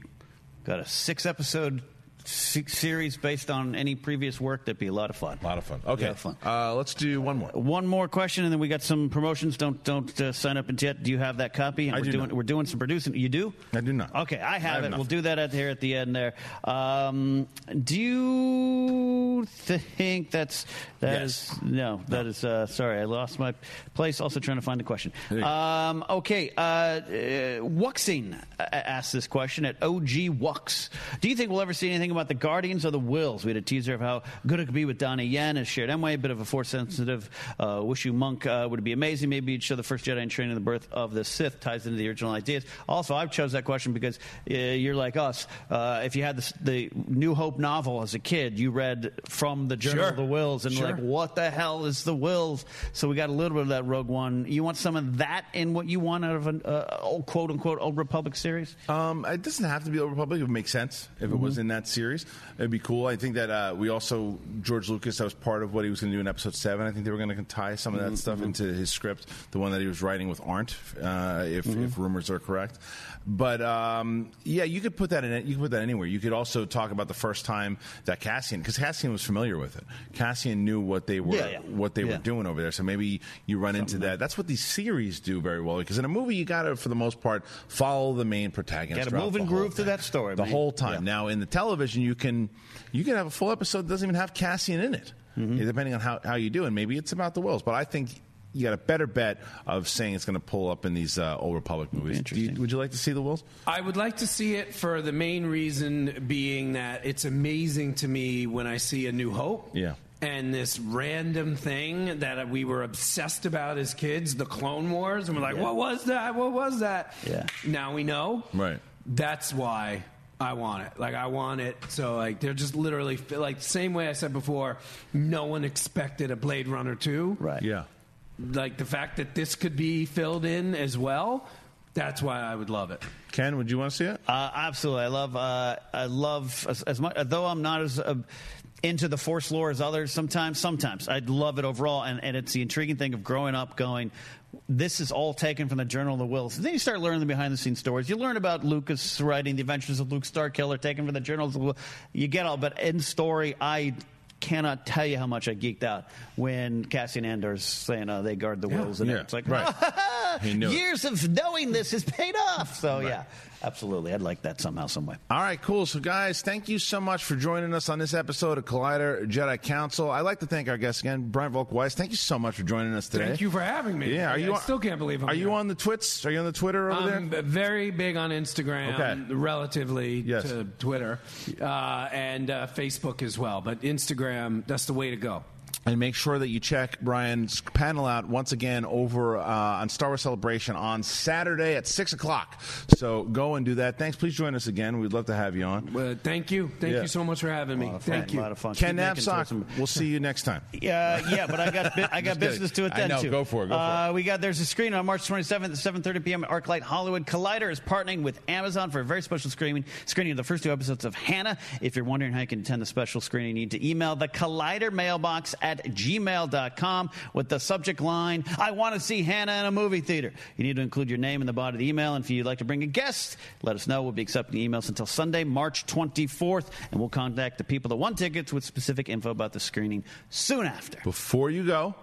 got a six episode series based on any previous work, that'd be a lot of fun. a lot of fun. Okay, of fun. Uh, let's do one more. One more question, and then we got some promotions. Don't don't uh, sign up and yet. Do you have that copy? I we're do doing not. we're doing some producing. You do? I do not. Okay, I have, I have it. We'll do that at here at the end there. Um, do you think that's that Yes. is- no that is uh, sorry I lost my place. Also trying to find the question. There you go. Um, okay, uh, uh, Wuxing asked this question at OG Wux. Do you think we'll ever see anything about the Guardians of the Whills? We had a teaser of how good it could be with Donnie Yen as Chirrut Îmwe, a bit of a force sensitive uh, Wishu monk. Uh, would it be amazing? Maybe you'd show the first Jedi in training the birth of the Sith ties into the original ideas. Also, I've chose that question because uh, you're like us. Uh, if you had the, the New Hope novel as a kid, you read from the Journal Sure. of the Whills and Sure. like, what the hell is the Whills? So we got a little bit of that Rogue One. You want some of that in what you want out of an uh, old quote unquote Old Republic series? Um, it doesn't have to be Old Republic. It would make sense if it was in that series. It'd be cool. I think that uh, we also George Lucas. That was part of what he was going to do in Episode Seven. I think they were going to tie some of that stuff into his script, the one that he was writing with Arndt, uh, if, if rumors are correct. But um, yeah, you could put that in. it. You could put that anywhere. You could also talk about the first time that Cassian, because Cassian was familiar with it. Cassian knew what they were Yeah, yeah. what they were doing over there. So maybe you run into that. That's what these series do very well. Because in a movie, you got to, for the most part, follow the main protagonist. Gotta throughout move and groove through thing. that story, the man. whole time. Yeah. Now in the television, you can you can have a full episode that doesn't even have Cassian in it, Mm-hmm. depending on how, how you do. And maybe it's about the Whills, but I think. You got a better bet of saying it's going to pull up in these uh, old Republic movies. Do you, interesting. would you like to see the Whills? I would like to see it for the main reason being that it's amazing to me when I see A New Hope. Yeah. And this random thing that we were obsessed about as kids, the Clone Wars, and we're like, Yeah. what was that? What was that? Yeah. Now we know. Right. That's why I want it. Like I want it. So like they're just literally like same way I said before. No one expected a Blade Runner two. Right. Yeah. Like the fact that this could be filled in as well. That's why I would love it. Ken, would you want to see it? Uh, absolutely, I love. Uh, I love as, as much. Though I'm not as uh, into the Force lore as others. Sometimes, sometimes i'd love it overall, and, and it's the intriguing thing of growing up going. This is all taken from the Journal of the Whills. And then you start learning the behind the scenes stories. You learn about Lucas writing the Adventures of Luke Starkiller, taken from the Journal of the Whills. You get all, but in story, I cannot tell you how much I geeked out when Cassian Andor's saying uh, they guard the Whills, and Yeah, it's like right. He it. years of knowing this has paid off. So yeah, absolutely, I'd like that somehow, some way. All right, cool. So, guys, thank you so much for joining us on this episode of Collider Jedi Council. I'd like to thank our guest again, Brian Volk-Weiss. Thank you so much for joining us today. Thank you for having me. Yeah, are I- you? I on, still can't believe I'm Are you here. on the twits? Are you on the Twitter over I'm there? very big on Instagram, Okay. relatively Yes. to Twitter, uh, and uh, Facebook as well. But Instagram, that's the way to go. And make sure that you check Brian's panel out once again over uh, on Star Wars Celebration on Saturday at 6 o'clock. So go and do that. Thanks. Please join us again. We'd love to have you on. Well, thank you. Thank Yeah. you so much for having me. Thank you. A lot of fun. Ken Keep making Knapsack, some- we'll see you next time. Yeah, yeah, but I got bi- I got Just business to kidding. I attend know. to. Go for it, go for uh, We got there's a screen on March 27th at 7:30 p.m. at ArcLight Hollywood. Collider is partnering with Amazon for a very special screening screening of the first two episodes of Hanna. If you're wondering how you can attend the special screening, you need to email the Collider mailbox at gmail.com with the subject line "I want to see Hanna in a movie theater." You need to include your name in the body of the email, and if you'd like to bring a guest, let us know. We'll be accepting emails until Sunday, March 24th, and we'll contact the people that won tickets with specific info about the screening soon after. Before you go,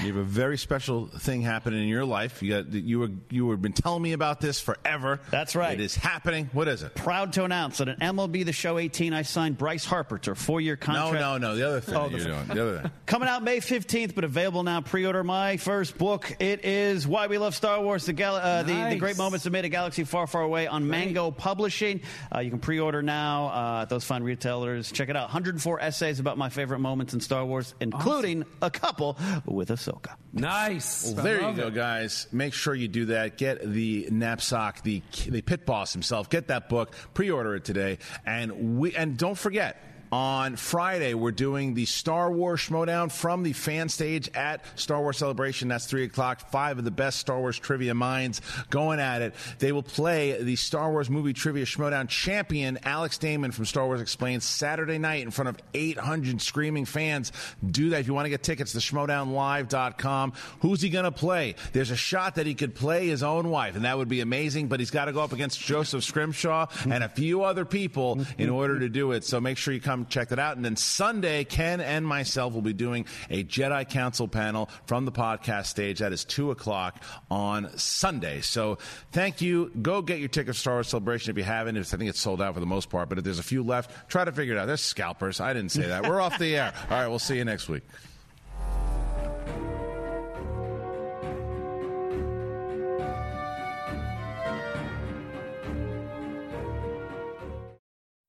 you have a very special thing happening in your life. You got you were you were been telling me about this forever. That's right. It is happening. What is it? Proud to announce that at MLB The Show 18, I signed Bryce Harper to a four-year contract. no, no. no. The other thing Oh, the- you're doing. The other thing. Coming out May 15th, but available now. Pre-order my first book. It is Why We Love Star Wars: The gal- uh, the, the Great Moments That Made a Galaxy Far, Far Away on Mango Publishing. Uh, you can pre-order now uh, at those fine retailers. Check it out. 104 essays about my favorite moments in Star Wars, including a couple with Ahsoka. Nice. Well, there you love go, it. guys. Make sure you do that. Get the knapsack, the the pit boss himself. Get that book. Pre-order it today, and we and don't forget. On Friday, we're doing the Star Wars Schmodown from the fan stage at Star Wars Celebration. That's 3 o'clock. Five of the best Star Wars trivia minds going at it. They will play the Star Wars Movie Trivia Schmodown champion, Alex Damon from Star Wars Explained, Saturday night in front of 800 screaming fans. Do that if you want to get tickets to schmodownlive.com. Who's he going to play? There's a shot that he could play his own wife, and that would be amazing, but he's got to go up against Joseph Scrimshaw and a few other people in order to do it. So make sure you come check that out. And then Sunday, Ken and myself will be doing a Jedi Council panel from the podcast stage. That is 2 o'clock on Sunday. So thank you. Go get your ticket for Star Wars Celebration if you haven't. I think it's sold out for the most part, but if there's a few left, try to figure it out. There's scalpers. I didn't say that. We're off the air. All right, we'll see you next week.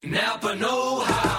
Napa Know How.